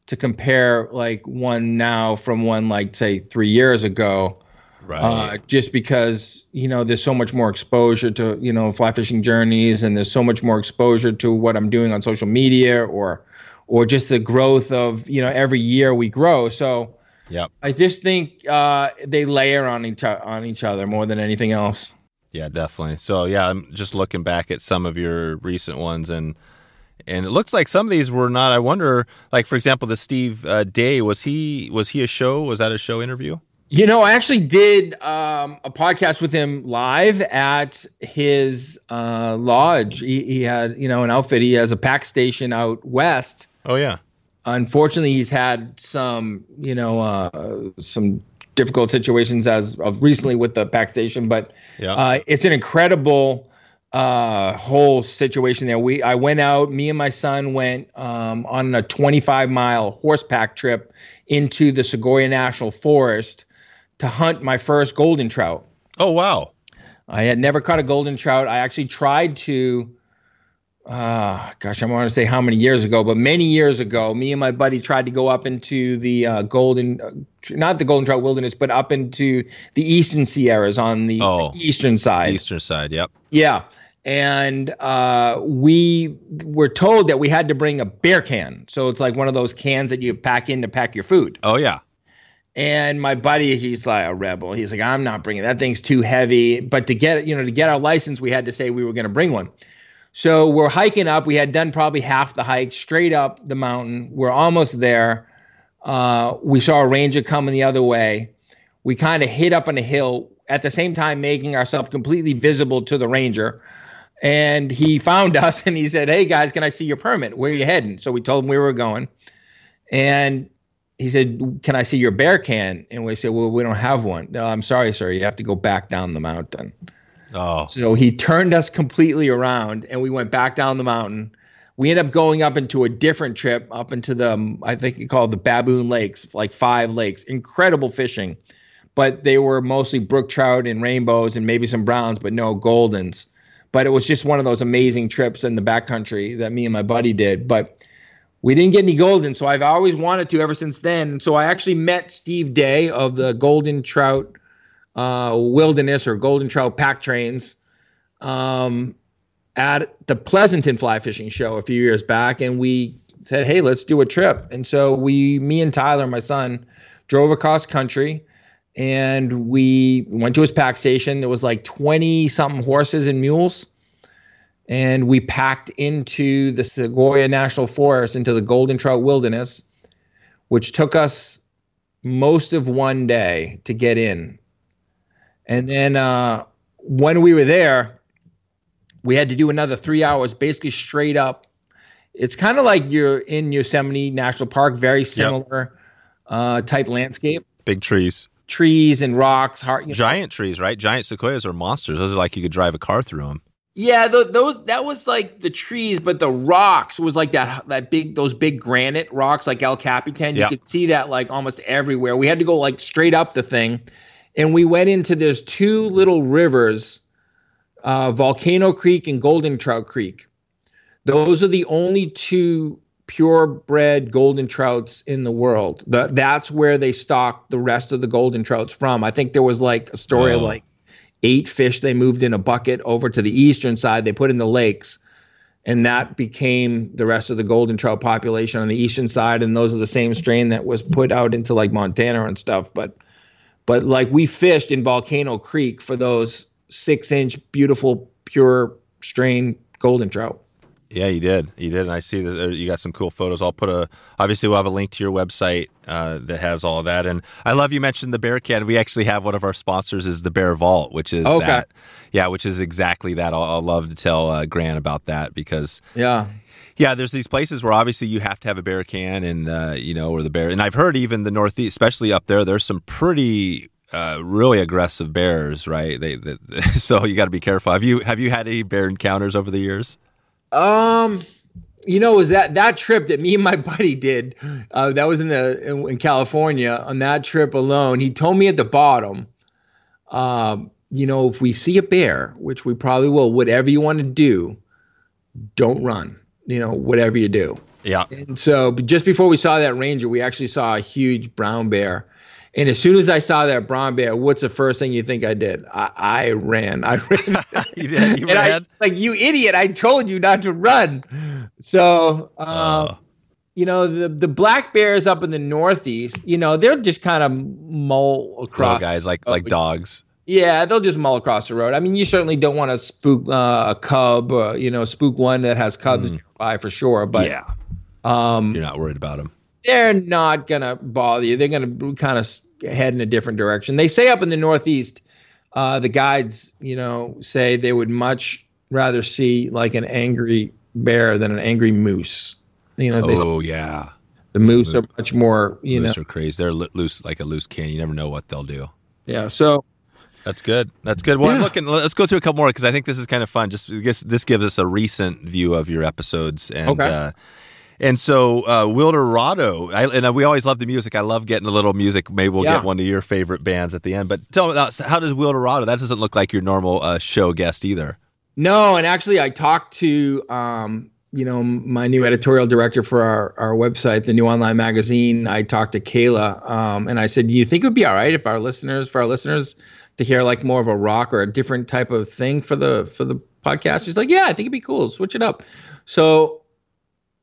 to compare like one now from one like say three years ago. Right. Uh, just because you know there's so much more exposure to you know fly fishing journeys, and there's so much more exposure to what I'm doing on social media, or or just the growth of you know every year we grow. So
yeah,
I just think uh, they layer on each on each other more than anything else.
Yeah, definitely. So yeah, I'm just looking back at some of your recent ones and and it looks like some of these were not. I wonder, like for example, the Steve uh, Day was he was he a show? Was that a show interview?
You know, I actually did um, a podcast with him live at his uh, lodge. He, he, had, you know, an outfit. He has a pack station out west.
Oh yeah.
Unfortunately, he's had some, you know, uh, some difficult situations as of recently with the pack station. But yeah. Uh, it's an incredible uh whole situation there we i went out me and my son went um on a 25 mile horseback trip into the Sequoia National Forest to hunt my first golden trout.
Oh wow.
I had never caught a golden trout. I actually tried to uh gosh, I want to say how many years ago, but many years ago, me and my buddy tried to go up into the uh, golden uh, not the golden trout wilderness, but up into the eastern Sierras on the
oh,
eastern side.
Eastern side, yep.
Yeah and uh, we were told that we had to bring a bear can. So it's like one of those cans that you pack in to pack your food.
Oh yeah.
And my buddy, he's like a rebel. He's like, I'm not bringing that thing's too heavy. But to get you know to get our license, we had to say we were going to bring one. So we're hiking up. We had done probably half the hike straight up the mountain. We're almost there. Uh, we saw a ranger coming the other way. We kind of hid up on a hill at the same time, making ourselves completely visible to the ranger and he found us and he said, "Hey guys, can I see your permit? Where are you heading?" So we told him where we were going, and he said, "Can I see your bear can?" And we said, "Well, we don't have one." No, I'm sorry, sir. You have to go back down the mountain.
Oh.
So he turned us completely around, and we went back down the mountain. we ended up going up into a different trip up into the um, I think it the Baboon Lakes, like five lakes. Incredible fishing, but they were mostly brook trout and rainbows and maybe some browns, but no goldens. But it was just one of those amazing trips in the backcountry that me and my buddy did. But we didn't get any golden, so I've always wanted to ever since then. So I actually met Steve Day of the Golden Trout uh, Wilderness or Golden Trout Pack Trains um, at the Pleasanton Fly Fishing Show a few years back, and we said, "Hey, let's do a trip." And so we, me and Tyler, my son, drove across country, and we went to his pack station. There was like twenty something horses and mules and we packed into the Sequoia National Forest into the Golden Trout Wilderness, which took us most of one day to get in. And then uh, when we were there, we had to do another three hours, basically straight up. It's kind of like you're in Yosemite National Park, very similar yep. uh, type landscape.
Big trees.
Trees and rocks. Hard,
Giant know. trees, right? Giant sequoias are monsters. Those are like you could drive a car through them.
Yeah, the, those that was like the trees, but the rocks was like that that big those big granite rocks like El Capitan. You could see that like almost everywhere. We had to go like straight up the thing, and we went into there's two little rivers, uh, Volcano Creek and Golden Trout Creek. Those are the only two purebred golden trouts in the world. The, that's where they stock the rest of the golden trouts from. I think there was like a story oh. of like eight fish they moved in a bucket over to the eastern side. They put in the lakes, and that became the rest of the golden trout population on the eastern side. And those are the same strain that was put out into like Montana and stuff. But but like we fished in Volcano Creek for those six inch beautiful pure strain golden trout.
Yeah, you did. You did. And I see that you got some cool photos. I'll put a, obviously, we'll have a link to your website uh, that has all of that. And I love you mentioned the Bear Can. We actually have one of our sponsors is the Bear Vault, which is okay. that. Yeah, which is exactly that. I'll, I'll love to tell uh, Grant about that because.
Yeah.
Yeah, there's these places where obviously you have to have a bear can, and uh, you know, or the bear. And I've heard even the Northeast, especially up there, there's some pretty uh, really aggressive bears, right? They, they so you got to be careful. Have you have you had any bear encounters over the years?
Um, you know, was that that trip that me and my buddy did? Uh, that was in the in, in, California. On that trip alone, he told me at the bottom, um, you know, if we see a bear, which we probably will, whatever you want to do, don't run. You know, whatever you do.
Yeah.
And so, just before we saw that ranger, we actually saw a huge brown bear and as soon as I saw that brown bear, what's the first thing you think I did? I, I ran. I ran.
you did. You
and
ran. I,
like you idiot! I told you not to run. So, uh, uh. you know, the the black bears up in the northeast, you know, they're just kind of mull across.
Little guys like like dogs.
Yeah, they'll just mull across the road. I mean, you certainly don't want to spook uh, a cub, or, you know, spook one that has cubs mm. nearby for sure. But
yeah, um, you're not worried about them
they're not gonna bother you. They're gonna kind of head in a different direction. They say up in the Northeast, uh, the guides, you know, say they would much rather see like an angry bear than an angry moose. You know,
oh yeah,
the moose are much more. You
moose
know,
are crazy. They're loose like a loose can. You never know what they'll do.
Yeah. So
that's good. That's good. Well, yeah. I'm looking. Let's go through a couple more because I think this is kind of fun. Just this, this gives us a recent view of your episodes, and okay. uh, and so uh, Wilderado, I, and we always love the music. I love getting a little music. Maybe we'll yeah. get one of your favorite bands at the end. But tell me, how does Wilderado? That doesn't look like your normal uh, show guest either.
No, and actually, I talked to um, you know my new editorial director for our, our website, the new online magazine. I talked to Kayla, um, and I said, "Do you think it would be all right if our listeners, for our listeners, to hear like more of a rock or a different type of thing for the for the podcast?" She's like, "Yeah, I think it'd be cool. Switch it up." So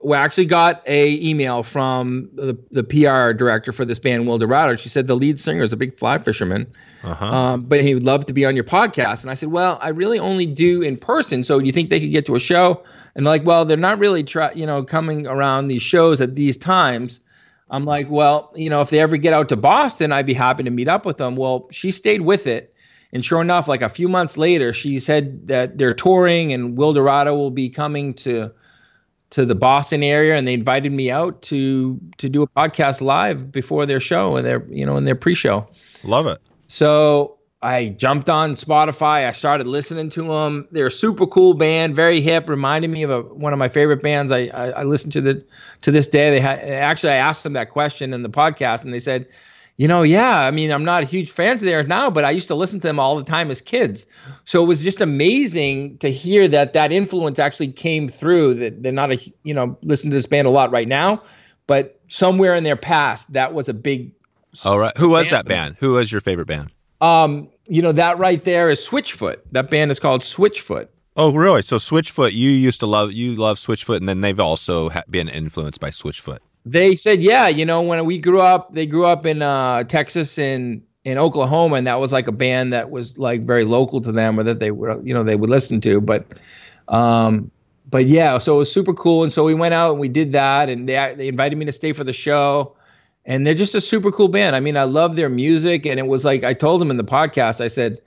we actually got a email from the, the PR director for this band, Wilderado. She said the lead singer is a big fly fisherman, uh-huh. um, but he would love to be on your podcast. And I said, well, I really only do in person. So do you think they could get to a show? And like, well, they're not really try, you know, coming around these shows at these times. I'm like, well, you know, if they ever get out to Boston, I'd be happy to meet up with them. Well, she stayed with it. And sure enough, like a few months later, she said that they're touring and Wilderado will be coming to to the Boston area, and they invited me out to to do a podcast live before their show and their you know in their pre-show.
Love it.
So I jumped on Spotify. I started listening to them. They're a super cool band, very hip. Reminded me of a, one of my favorite bands. I, I I listen to the to this day. They had actually I asked them that question in the podcast, and they said, you know, yeah. I mean, I'm not a huge fan of theirs now, but I used to listen to them all the time as kids. So it was just amazing to hear that that influence actually came through. That they're not a you know listen to this band a lot right now, but somewhere in their past that was a big.
All right. Who was that band? Who was your favorite band?
Um, you know, that right there is Switchfoot. That band is called Switchfoot.
Oh, really? So Switchfoot, you used to love you love Switchfoot, and then they've also ha- been influenced by Switchfoot.
They said, yeah, you know, when we grew up, they grew up in uh, Texas and in Oklahoma, and that was like a band that was like very local to them, or that they were, you know, they would listen to. But, um, but yeah, so it was super cool, and so we went out and we did that, and they they invited me to stay for the show and they're just a super cool band. I mean, I love their music, and it was like I told them in the podcast. I said,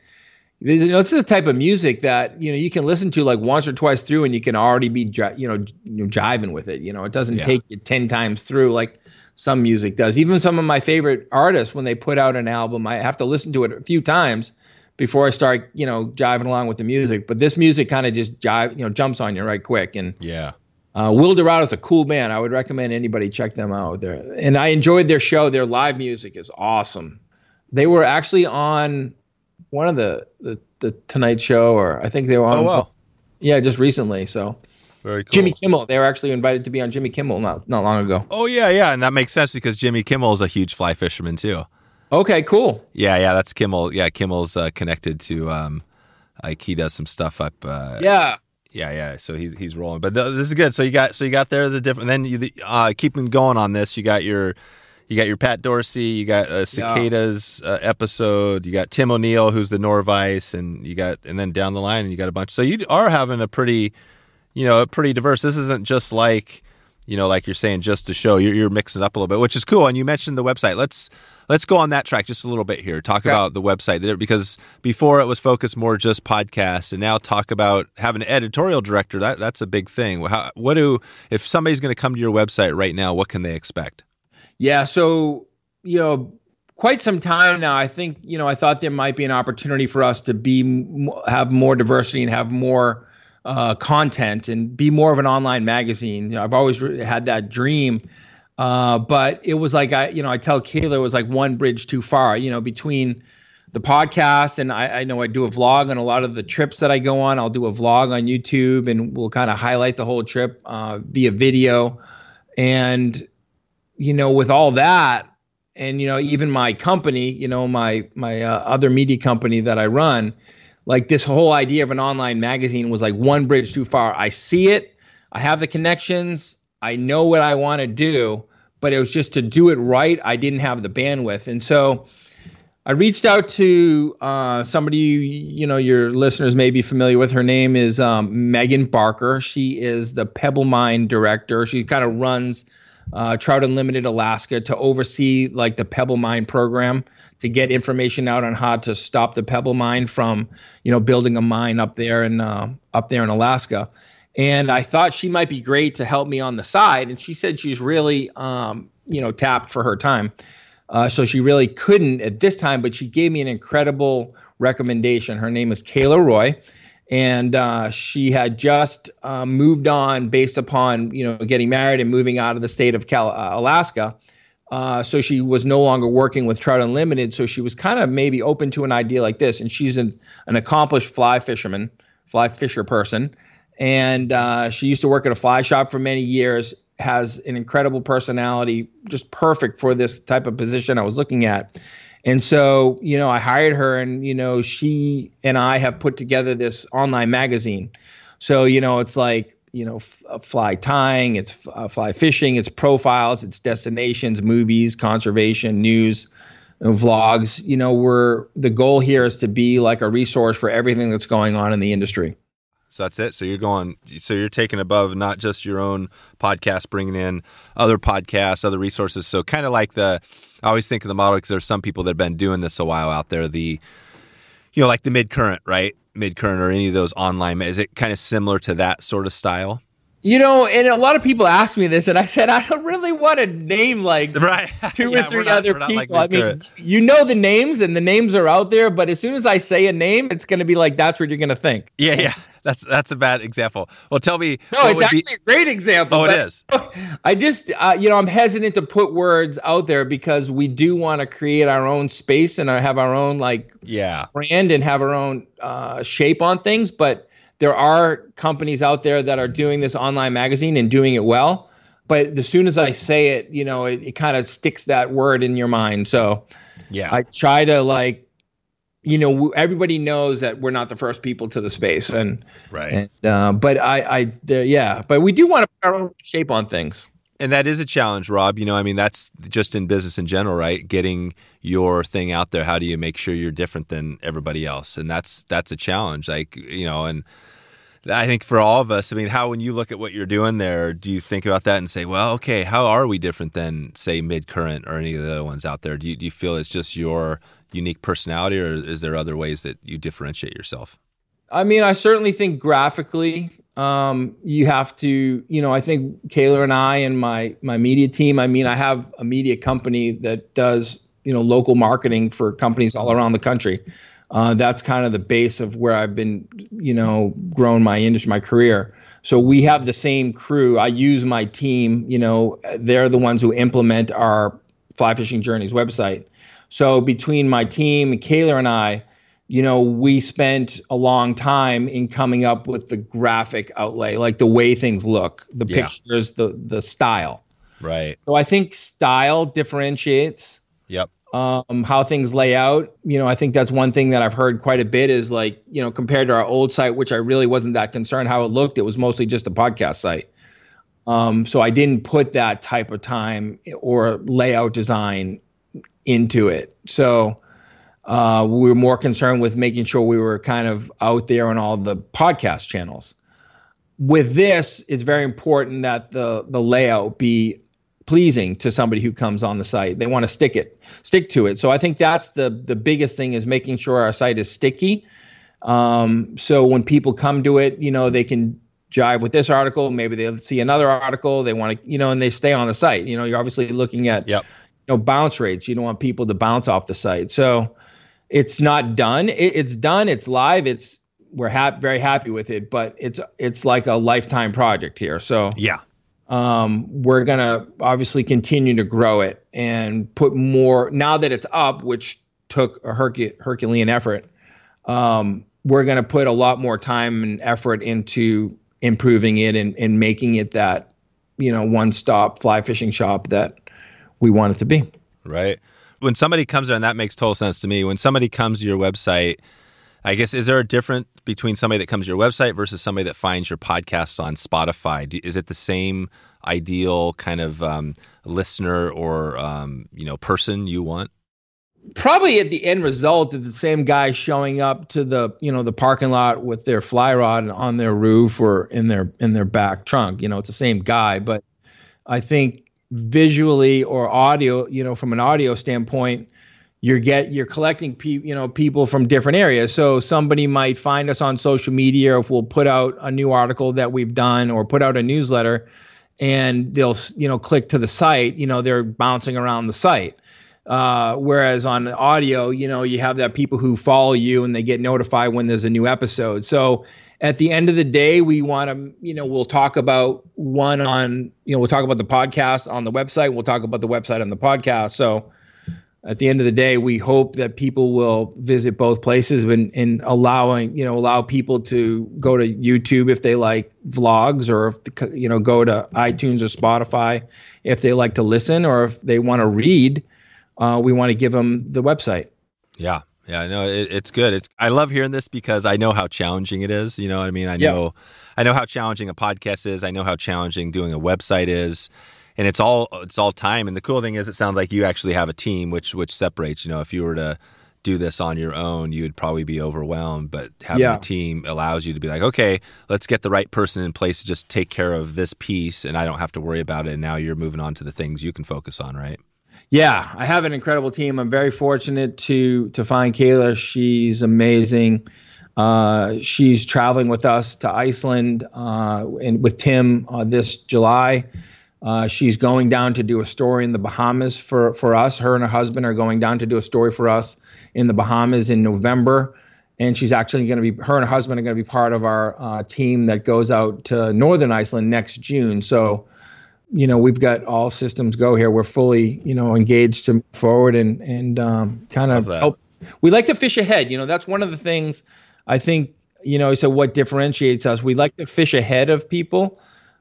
you know, this is the type of music that you know you can listen to like once or twice through, and you can already be you know, you know jiving with it. You know, it doesn't yeah. take you ten times through like some music does. Even some of my favorite artists, when they put out an album, I have to listen to it a few times before I start, you know, jiving along with the music. But this music kind of just jive, you know, jumps on you right quick. And
yeah,
uh, Wilderado is a cool man. I would recommend anybody check them out. There, and I enjoyed their show. Their live music is awesome. They were actually on one of the the, the Tonight Show, or I think they were on.
Oh wow!
Yeah, just recently. So
very cool.
Jimmy Kimmel. They were actually invited to be on Jimmy Kimmel not not long ago.
Oh yeah, yeah, and that makes sense because Jimmy Kimmel is a huge fly fisherman too.
Okay, cool.
Yeah, yeah, that's Kimmel. Yeah, Kimmel's uh, connected to um, like he does some stuff up. Uh,
yeah,
yeah, yeah. So he's he's rolling, but th- this is good. So you got so you got there the different. Then you uh, keeping going on this. You got your you got your Pat Dorsey. You got a cicadas yeah. uh, episode. You got Tim O'Neill, who's the Norvise, and you got and then down the line you got a bunch. So you are having a pretty, you know, a pretty diverse. This isn't just like you know, like you're saying, just to show you're, you're mixing it up a little bit, which is cool. And you mentioned the website. Let's let's go on that track just a little bit here. Talk okay. about the website there because before it was focused more just podcasts, and now talk about having an editorial director. That that's a big thing. How, what do if somebody's going to come to your website right now? What can they expect?
Yeah, so you know, quite some time now. I think you know, I thought there might be an opportunity for us to be have more diversity and have more uh, content and be more of an online magazine. You know, I've always re- had that dream. Uh, but it was like I, you know, I tell Kayla it was like one bridge too far. You know, between the podcast and I, I, know I do a vlog on a lot of the trips that I go on. I'll do a vlog on YouTube and we'll kind of highlight the whole trip uh, via video. And you know, with all that, and you know, even my company, you know, my my uh, other media company that I run, like this whole idea of an online magazine was like one bridge too far. I see it, I have the connections, I know what I want to do, but it was just to do it right. I didn't have the bandwidth, and so I reached out to uh, somebody you know your listeners may be familiar with. Her name is um, Megan Barker. She is the Pebble Mine director. She kind of runs uh, Trout Unlimited Alaska to oversee like the Pebble Mine program to get information out on how to stop the Pebble Mine from, you know, building a mine up there in uh, up there in Alaska. And I thought she might be great to help me on the side. And she said she's really, um, you know, tapped for her time. Uh, so she really couldn't at this time, but she gave me an incredible recommendation. Her name is Kayla Roy and uh, she had just uh, moved on based upon you know getting married and moving out of the state of Cal- uh, Alaska. Uh, so she was no longer working with Trout Unlimited. So she was kind of maybe open to an idea like this. And she's an, an accomplished fly fisherman, fly fisher person, and uh, she used to work at a fly shop for many years. Has an incredible personality, just perfect for this type of position I was looking at. And so, you know, I hired her, and you know, she and I have put together this online magazine. So, you know, it's like you know, f- uh, fly tying, it's uh, fly fishing, it's profiles, it's destinations, movies, conservation, news, vlogs. You know, we're the goal here is to be like a resource for everything that's going on in the industry.
So that's it. So you're going. So you're taking above not just your own podcast, bringing in other podcasts, other resources. So kind of like the. I always think of the model because there's some people that have been doing this a while out there. The, you know, like the MidCurrent, right? MidCurrent or any of those online. Is it kind of similar to that sort of style?
You know, and a lot of people ask me this, and I said I don't really want to name like
right.
two yeah, or three not, other people. Like I mean, you know the names, and the names are out there, but as soon as I say a name, it's going to be like that's what you're going to think.
Yeah, yeah. That's that's a bad example. Well, tell me.
No, it's actually be... a great example.
Oh, it is.
I just, uh, you know, I'm hesitant to put words out there because we do want to create our own space and have our own like
yeah
brand and have our own uh, shape on things, but there are companies out there that are doing this online magazine and doing it well. But as soon as I say it, you know, it, it kind of sticks that word in your mind. So
yeah,
I try to like, you know, everybody knows that we're not the first people to the space, and
right.
And, uh, but I, I, yeah, but we do want to put our own shape on things.
And that is a challenge, Rob. You know, I mean, that's just in business in general, right? Getting your thing out there. How do you make sure you're different than everybody else? And that's that's a challenge. Like, you know, and I think for all of us, I mean, how when you look at what you're doing there, do you think about that and say, well, okay, how are we different than say MidCurrent or any of the other ones out there? Do you, do you feel it's just your unique personality, or is there other ways that you differentiate yourself?
I mean, I certainly think graphically, um, you have to, you know, I think Kayla and I and my my media team. I mean, I have a media company that does, you know, local marketing for companies all around the country. Uh, that's kind of the base of where I've been, you know, grown my industry, my career. So we have the same crew. I use my team. You know, they're the ones who implement our fly fishing journeys website. So between my team, Kayla and I, you know, we spent a long time in coming up with the graphic outlay, like the way things look, the yeah. pictures, the the style.
Right.
So I think style differentiates.
Yep.
Um, how things lay out. You know, I think that's one thing that I've heard quite a bit is like, you know, compared to our old site, which I really wasn't that concerned how it looked. It was mostly just a podcast site. Um, so I didn't put that type of time or layout design into it. So uh, we were more concerned with making sure we were kind of out there on all the podcast channels. With this, it's very important that the the layout be pleasing to somebody who comes on the site. They want to stick it, stick to it. So I think that's the the biggest thing is making sure our site is sticky. Um, so when people come to it, you know, they can jive with this article. Maybe they'll see another article. They want to, you know, and they stay on the site. You know, you're obviously looking at,
yep.
you know, bounce rates. You don't want people to bounce off the site. So it's not done. It, it's done. It's live. It's we're very happy with it, but it's it's like a lifetime project here. So
yeah,
um, we're gonna obviously continue to grow it and put more. Now that it's up, which took a Hercu- Herculean effort, um, we're gonna put a lot more time and effort into improving it and, and making it that you know one stop fly fishing shop that we want it to be.
Right when somebody comes there, and that makes total sense to me. When somebody comes to your website, I guess is there a difference between somebody that comes to your website versus somebody that finds your podcasts on Spotify? Is it the same ideal kind of um, listener or um, you know person you want?
Probably at the end result, it's the same guy showing up to the you know the parking lot with their fly rod on their roof or in their in their back trunk. You know, it's the same guy, but I think visually or audio, you know, from an audio standpoint, you're get you're collecting pe- you know people from different areas. So somebody might find us on social media if we'll put out a new article that we've done or put out a newsletter and they'll you know click to the site, you know, they're bouncing around the site. Uh, whereas on the audio, you know, you have that people who follow you and they get notified when there's a new episode. So at the end of the day, we want to, you know, we'll talk about one on, you know, we'll talk about the podcast on the website. We'll talk about the website on the podcast. So at the end of the day, we hope that people will visit both places and, and allowing, you know, allow people to go to YouTube if they like vlogs or if, you know, go to iTunes or Spotify if they like to listen or if they want to read. Uh, we want to give them the website.
Yeah. Yeah, no, it, it's good. It's I love hearing this because I know how challenging it is. You know what I mean? I know, yeah. I know how challenging a podcast is. I know how challenging doing a website is, and it's all it's all time. And the cool thing is, it sounds like you actually have a team, which which separates. You know, if you were to do this on your own, you would probably be overwhelmed. But having yeah. a team allows you to be like, okay, let's get the right person in place to just take care of this piece, and I don't have to worry about it. And now you're moving on to the things you can focus on, right?
Yeah, I have an incredible team. I'm very fortunate to to find Kayla. She's amazing. Uh, she's traveling with us to Iceland uh, and with Tim uh, this July. Uh, she's going down to do a story in the Bahamas for, for us. Her and her husband are going down to do a story for us in the Bahamas in November. And she's actually going to be, her and her husband are going to be part of our uh, team that goes out to Northern Iceland next June. So, you know, we've got all systems go here. We're fully, you know, engaged to move forward and, and um, kind of help. We like to fish ahead. You know, that's one of the things I think, you know, so what differentiates us, we like to fish ahead of people.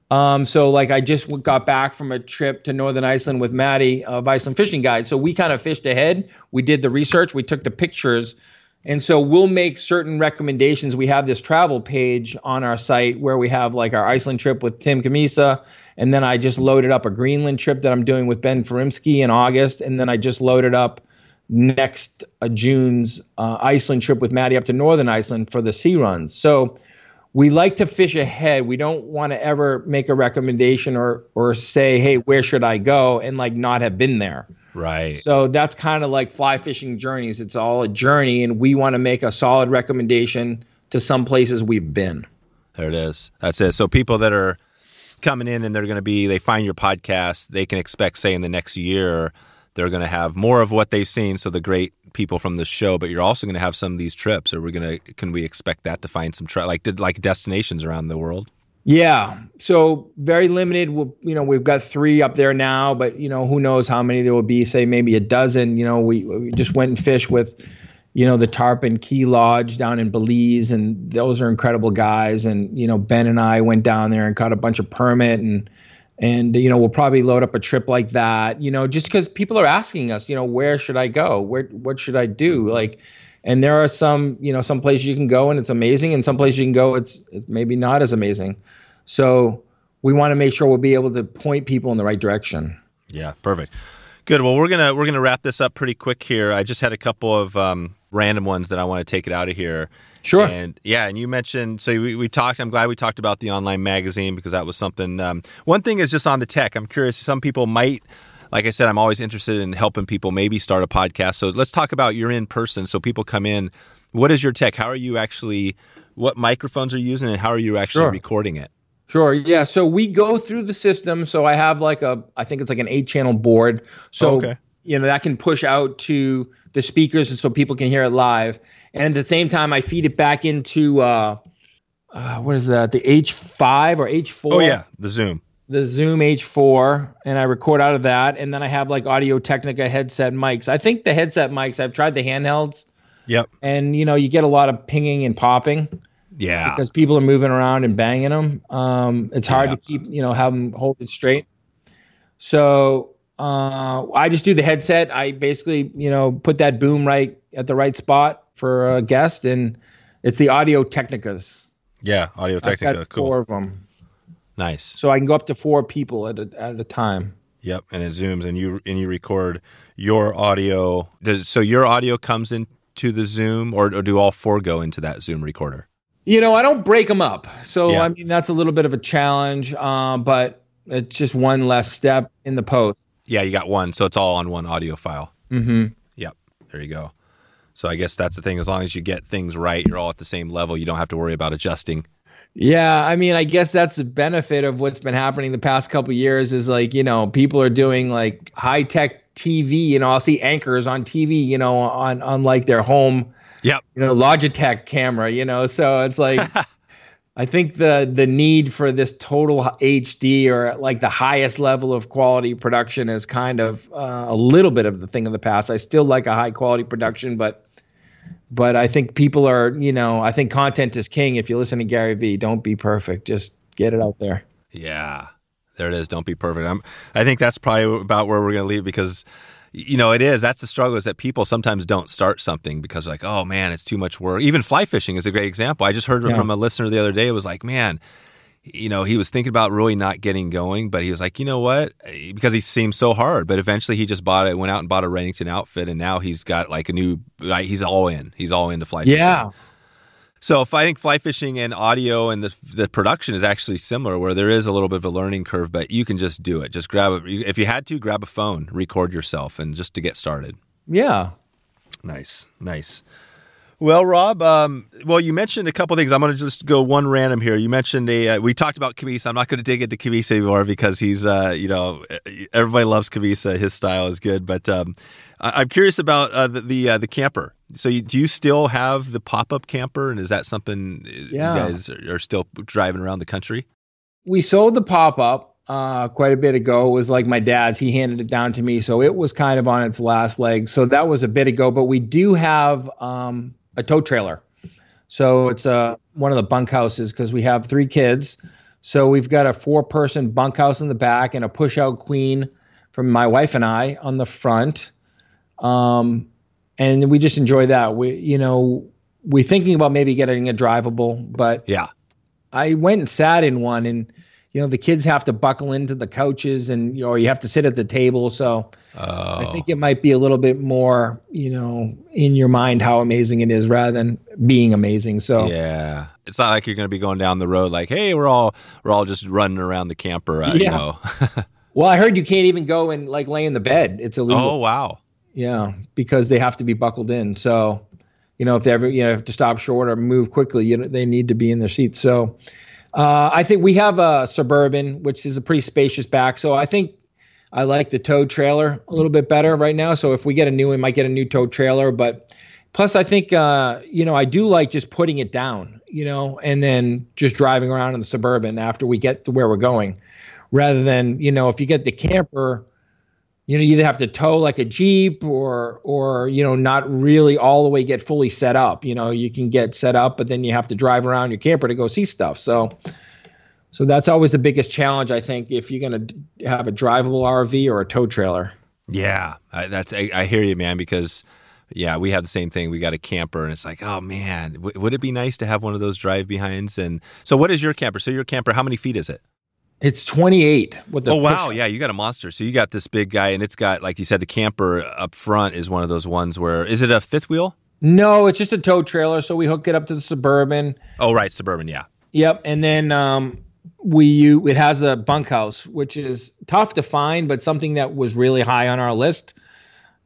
Um, so like I just got back from a trip to Northern Iceland with Maddie of Iceland Fishing Guide. So we kind of fished ahead. We did the research, we took the pictures. And so we'll make certain recommendations. We have this travel page on our site where we have like our Iceland trip with Tim Cammisa. And then I just loaded up a Greenland trip that I'm doing with Ben Furimsky in August. And then I just loaded up next uh, June's uh, Iceland trip with Maddie up to Northern Iceland for the sea runs. So we like to fish ahead. We don't want to ever make a recommendation or or say, "Hey, where should I go?" and like not have been there.
Right.
So that's kind of like fly fishing journeys. It's all a journey, and we want to make a solid recommendation to some places we've been.
There it is. That's it. So people that are coming in and they're going to be, they find your podcast, they can expect, say, in the next year they're going to have more of what they've seen. So the great people from the show, but you're also going to have some of these trips. Are we going to? Can we expect that to find some tri- like did like destinations around the world?
Yeah. So very limited. We'll, you know, we've got three up there now, but you know, who knows how many there will be? Say maybe a dozen. You know, we, we just went and fished with, you know, the Tarpon Caye Lodge down in Belize, and those are incredible guys. And you know, Ben and I went down there and caught a bunch of permit and and you know we'll probably load up a trip like that you know just because people are asking us you know where should i go? Where what should i do? Like and there are some you know some places you can go and it's amazing and some places you can go it's, it's maybe not as amazing. So we want to make sure we'll be able to point people in the right direction.
Yeah perfect. Good well we're gonna we're gonna wrap this up pretty quick here. I just had a couple of um, random ones that i want to take it out of here
Sure.
And yeah, and you mentioned so we, we talked. I'm glad we talked about the online magazine because that was something. Um, one thing is just on the tech. I'm curious. Some people might, like I said, I'm always interested in helping people maybe start a podcast. So let's talk about your in person. So people come in. What is your tech? How are you actually? What microphones are you using, and how are you actually
Sure.
recording it?
Sure. Yeah. So we go through the system. So I have like a, I think it's like an eight channel board. So,
okay.
You know, that can push out to the speakers and so people can hear it live. And at the same time, I feed it back into, uh, uh, what is that? The H5 or H4?
Oh yeah, the Zoom.
The Zoom H4. And I record out of that. And then I have like Audio Technica headset mics. I think the headset mics, I've tried the handhelds
Yep.
and, you know, you get a lot of pinging and popping
Yeah.
because people are moving around and banging them. Um, it's hard
Yeah.
to keep, you know, have them hold it straight. So uh, I just do the headset. I basically, you know, put that boom right at the right spot for a guest, and it's the Audio Technicas.
Yeah. Audio Technica.
got
Cool.
four of them,
Nice.
so I can go up to four people at a, at a time.
Yep, and it zooms and you and you record your audio. Does so your audio comes into the Zoom, or, or do all four go into that Zoom recorder?
You know, I don't break them up, so
Yeah.
I mean that's a little bit of a challenge, uh, but it's just one less step in the post.
Yeah, you got one, so it's all on one audio file.
Mm-hmm.
Yep, there you go. So I guess that's the thing. As long as you get things right, you're all at the same level. You don't have to worry about adjusting.
Yeah, I mean, I guess that's the benefit of what's been happening the past couple of years is like, you know, people are doing like high tech TV, you know, I'll see anchors on TV, you know, on on like their home,
Yep.
you know, Logitech camera, you know. So it's like I think the the need for this total HD or like the highest level of quality production is kind of uh, a little bit of the thing of the past. I still like a high quality production, but but I think people are, you know, I think content is king. If you listen to Gary Vee, don't be perfect, just get it out there.
Yeah, there it is. Don't be perfect. I'm, I think that's probably about where we're to leave because, you know, it is. That's the struggle is that people sometimes don't start something because like, oh man, it's too much work. Even fly fishing is a great example. I just heard
Yeah.
from a listener the other day. It was like, man, you know, he was thinking about really not getting going, but he was like, you know what? Uh, because he seemed so hard. But eventually he just bought it, went out and bought a Redington outfit, and now he's got like a new, like, he's all in. He's all into fly fishing.
Yeah.
So if I think fly fishing and audio and the the production is actually similar, where there is a little bit of a learning curve, but you can just do it. Just grab a if you had to grab a phone, record yourself, and just to get started.
Yeah.
Nice, nice. Well, Rob, um, well, you mentioned a couple things. I'm going to just go one random here. You mentioned a. Uh, we talked about Cammisa. I'm not going to dig into Cammisa anymore because he's, uh, you know, everybody loves Cammisa. His style is good. But um, I'm curious about uh, the the, uh, the camper. So, you, do you still have the pop up camper, and is that something yeah. you guys are still driving around the country?
We sold the pop up uh, quite a bit ago. It was like my dad's. He handed it down to me, so it was kind of on its last leg. So that was a bit ago. But we do have um, a tow trailer. So it's uh, one of the bunkhouses because we have three kids. So we've got a four person bunkhouse in the back and a push out queen from my wife and I on the front. Um, and we just enjoy that. We, you know, we're thinking about maybe getting a drivable, but
yeah,
I went and sat in one and you know the kids have to buckle into the couches and you or you have to sit at the table. So oh. i think it might be a little bit more you know in your mind how amazing it is rather than being amazing. So
yeah. It's not like you're going to be going down the road like hey we're all we're all just running around the camper uh, yeah. you know.
Well i heard you can't even go and like lay in the bed. It's illegal.
Oh wow.
Yeah because they have to be buckled in. So you know if they ever you know have to stop short or move quickly you know they need to be in their seats. So uh, I think we have a suburban, which is a pretty spacious back. So I think I like the tow trailer a little bit better right now. So if we get a new one, might get a new tow trailer. But plus, I think uh, you know I do like just putting it down, you know, and then just driving around in the suburban after we get to where we're going, rather than you know if you get the camper you know you either have to tow like a jeep or or you know not really all the way get fully set up. You know you can get set up but then you have to drive around your camper to go see stuff. So so that's always the biggest challenge i think if you're going to have a drivable rv or a tow trailer.
Yeah I, that's I, I, hear you man because yeah we have the same thing. We got a camper and it's like oh man w- would it be nice to have one of those drive behinds and so what is your camper? So your camper how many feet is it
it's 28 with the
Oh wow, yeah, you got a monster. So you got this big guy and it's got like you said the camper up front is one of those ones where is it a fifth wheel?
No, it's just a tow trailer so we hook it up to the Suburban.
Oh right, Suburban, yeah.
Yep, and then um we you it has a bunkhouse which is tough to find but something that was really high on our list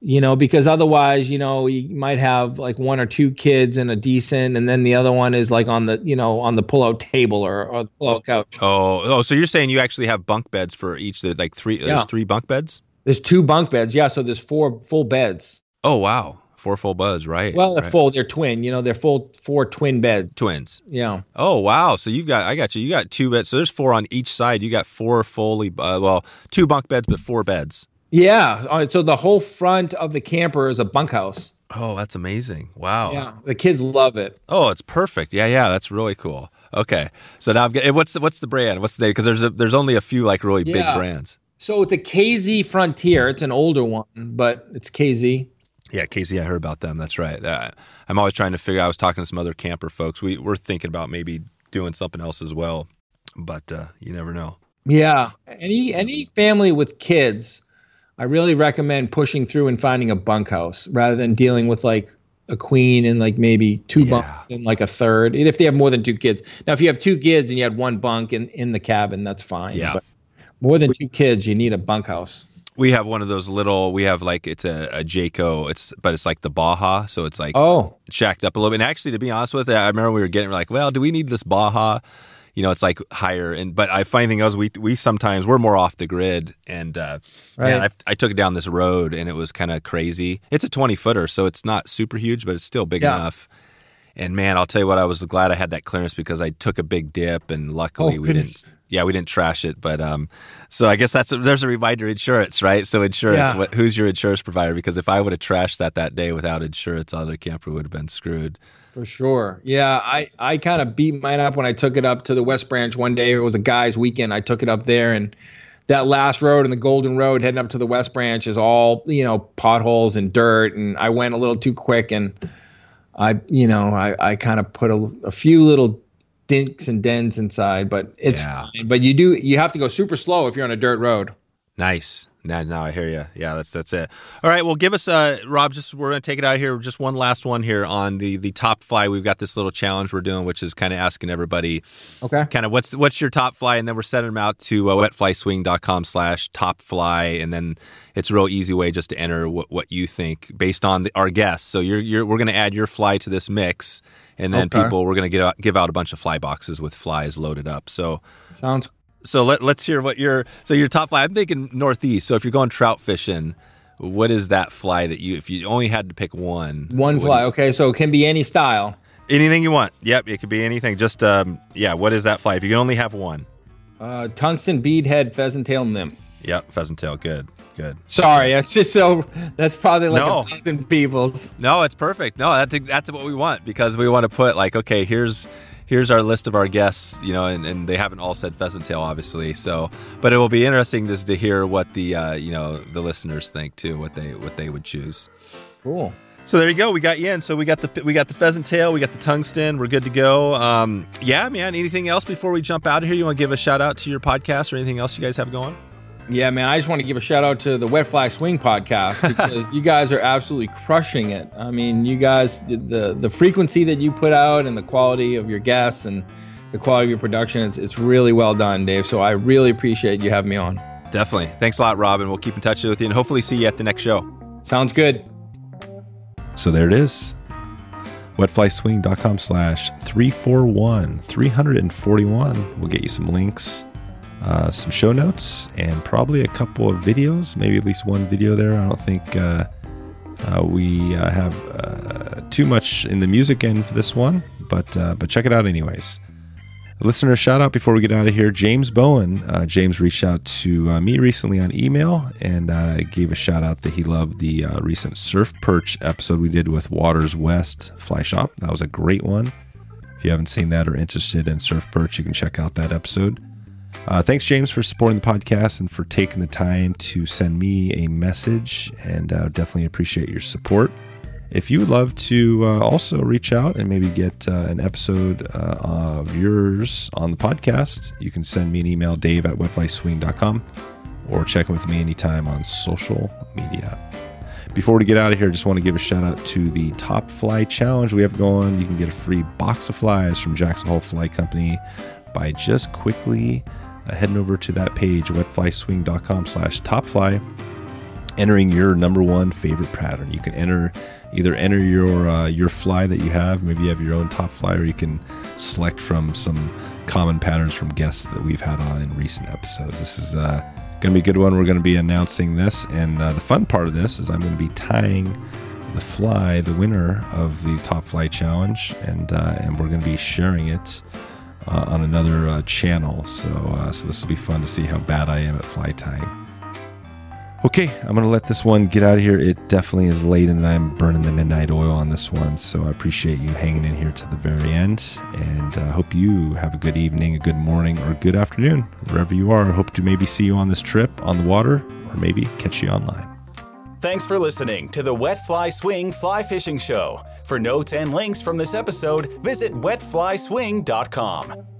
you know, because otherwise, you know, you might have like one or two kids and a decent, and then the other one is like on the, you know, on the pull-out table or, or pull-out couch.
Oh, oh, so you're saying you actually have bunk beds for each? There's like three. There's three bunk beds.
There's two bunk beds. Yeah, so there's four full beds.
Oh wow, four full beds, right?
Well, they're
right.
full. They're twin. You know, they're full four twin beds.
Twins.
Yeah.
Oh wow, so you've got I got you. You got two beds. So there's four on each side. You got four fully, uh, well, two bunk beds, but four beds.
Yeah. So the whole front of the camper is a bunkhouse.
Oh, that's amazing. Wow.
Yeah. The kids love it.
Oh, it's perfect. Yeah, yeah, that's really cool. Okay. So now I'm getting what's the, what's the brand? What's the name? because there's a, there's only a few like really yeah. big brands.
So it's a KZ Frontier. It's an older one, but it's KZ.
Yeah, KZ. I heard about them. That's right. Uh, I'm always trying to figure. I was talking to some other camper folks. We we're thinking about maybe doing something else as well, but uh, you never know.
Yeah. Any any family with kids I really recommend pushing through and finding a bunkhouse rather than dealing with like a queen and like maybe two yeah. bunks and like a third. If they have more than two kids. Now, if you have two kids and you had one bunk in, in the cabin, that's fine.
Yeah. But
more than two kids, you need a bunkhouse.
We have one of those little. We have like it's a, a Jayco. It's but it's like the Baja, so it's like
oh
shacked up a little bit. And actually, to be honest with you, I remember we were getting like, well, do we need this Baja? You know, it's like higher. And but I find thing we we sometimes we're more off the grid. And uh, right. man, I, I took it down this road and it was kind of crazy. It's a twenty footer, so it's not super huge, but it's still big yeah. enough. And man, I'll tell you what, I was glad I had that clearance because I took a big dip, and luckily oh, we didn't. Yeah, we didn't trash it, but um, so I guess that's a, there's a reminder insurance, right? So insurance, yeah. what, who's your insurance provider? Because if I would have trashed that that day without insurance, other camper would have been screwed.
For sure. Yeah, I, I kind of beat mine up when I took it up to the West Branch one day. It was a guy's weekend. I took it up there and that last road and the Golden Road heading up to the West Branch is all, you know, potholes and dirt. And I went a little too quick and I, you know, I, I kind of put a, a few little dinks and dents inside, but it's yeah. fine. But you do, you have to go super slow if you're on a dirt road.
Nice. Now, now I hear you. Yeah, that's that's it. All right. Well, give us, uh, Rob. Just we're gonna take it out here. Just one last one here on the the top fly. We've got this little challenge we're doing, which is kind of asking everybody,
Okay.
kind of what's what's your top fly, and then we're sending them out to uh, wetflyswing.com slash top fly, and then it's a real easy way just to enter what, what you think based on the, our guests. So you're you're we're gonna add your fly to this mix, and then
Okay.
people we're gonna give out, give out a bunch of fly boxes with flies loaded up. So
Sounds
so let, let's hear what your so your top fly. I'm thinking northeast. So if you're going trout fishing, what is that fly that you if you only had to pick one?
one fly.
do
Okay, so it can be any style.
anything you want. Yep, it could be anything. Just um yeah, what is that fly? If you can only have one.
Uh, tungsten beadhead pheasant tail nymph.
Yep, pheasant tail. Good, good.
Sorry, that's just so. That's probably like
No.
a thousand people's.
No, it's perfect. No, that's that's what we want because we want to put like okay, here's here's our list of our guests, you know, and, and they haven't all said pheasant tail, obviously. So, but it will be interesting just to hear what the uh, you know the listeners think too, what they what they would choose.
Cool.
So there you go. We got you in. So we got the we got the pheasant tail. We got the tungsten. We're good to go. Um, yeah, man. Anything else before we jump out of here? You want to give a shout out to your podcast or anything else you guys have going?
Yeah, man. I just want to give a shout out to the Wet Fly Swing podcast because you guys are absolutely crushing it. I mean, you guys, the the frequency that you put out and the quality of your guests and the quality of your production, it's, it's really well done, Dave. So I really appreciate you having me on.
Definitely. Thanks a lot, Robin. We'll keep in touch with you and hopefully see you at the next show.
Sounds good.
So there it is. Wetflyswing.com slash 341 341 will get you some links, uh, some show notes, and probably a couple of videos, maybe at least one video there. I don't think uh, uh, we uh, have uh, too much in the music end for this one, but uh, but check it out anyways. A listener shout out before we get out of here. James Bowen. James reached out to me recently on email and gave a shout out that he loved the recent surf perch episode we did with Waters West Fly Shop. That was a great one. If you haven't seen that or interested in surf perch, you can check out that episode. Uh, thanks, James, for supporting the podcast and for taking the time to send me a message. And uh, definitely appreciate your support. If you would love to uh, also reach out and maybe get uh, an episode uh, of yours on the podcast, you can send me an email, dave at wetflyswing.com, or check in with me anytime on social media. Before we get out of here, just want to give a shout out to the Top Fly Challenge we have going. You can get a free box of flies from Jackson Hole Fly Company by just quickly uh, heading over to that page, wetflyswing.com slash topfly, entering your number one favorite pattern. You can enter either enter your uh, your fly that you have, maybe you have your own top fly, or you can select from some common patterns from guests that we've had on in recent episodes. This is uh, going to be a good one. We're going to be announcing this, and uh, the fun part of this is I'm going to be tying the fly, the winner of the top fly challenge, and uh, and we're going to be sharing it uh, on another uh, channel. So uh, so this will be fun to see how bad I am at fly tying. Okay, I'm gonna let this one get out of here. It definitely is late, and I'm burning the midnight oil on this one. So I appreciate you hanging in here to the very end, and uh, hope you have a good evening, a good morning, or a good afternoon wherever you are. I hope to maybe see you on this trip on the water, or maybe catch you online.
Thanks for listening to the Wet Fly Swing Fly Fishing Show. For notes and links from this episode, visit wetflyswing.com.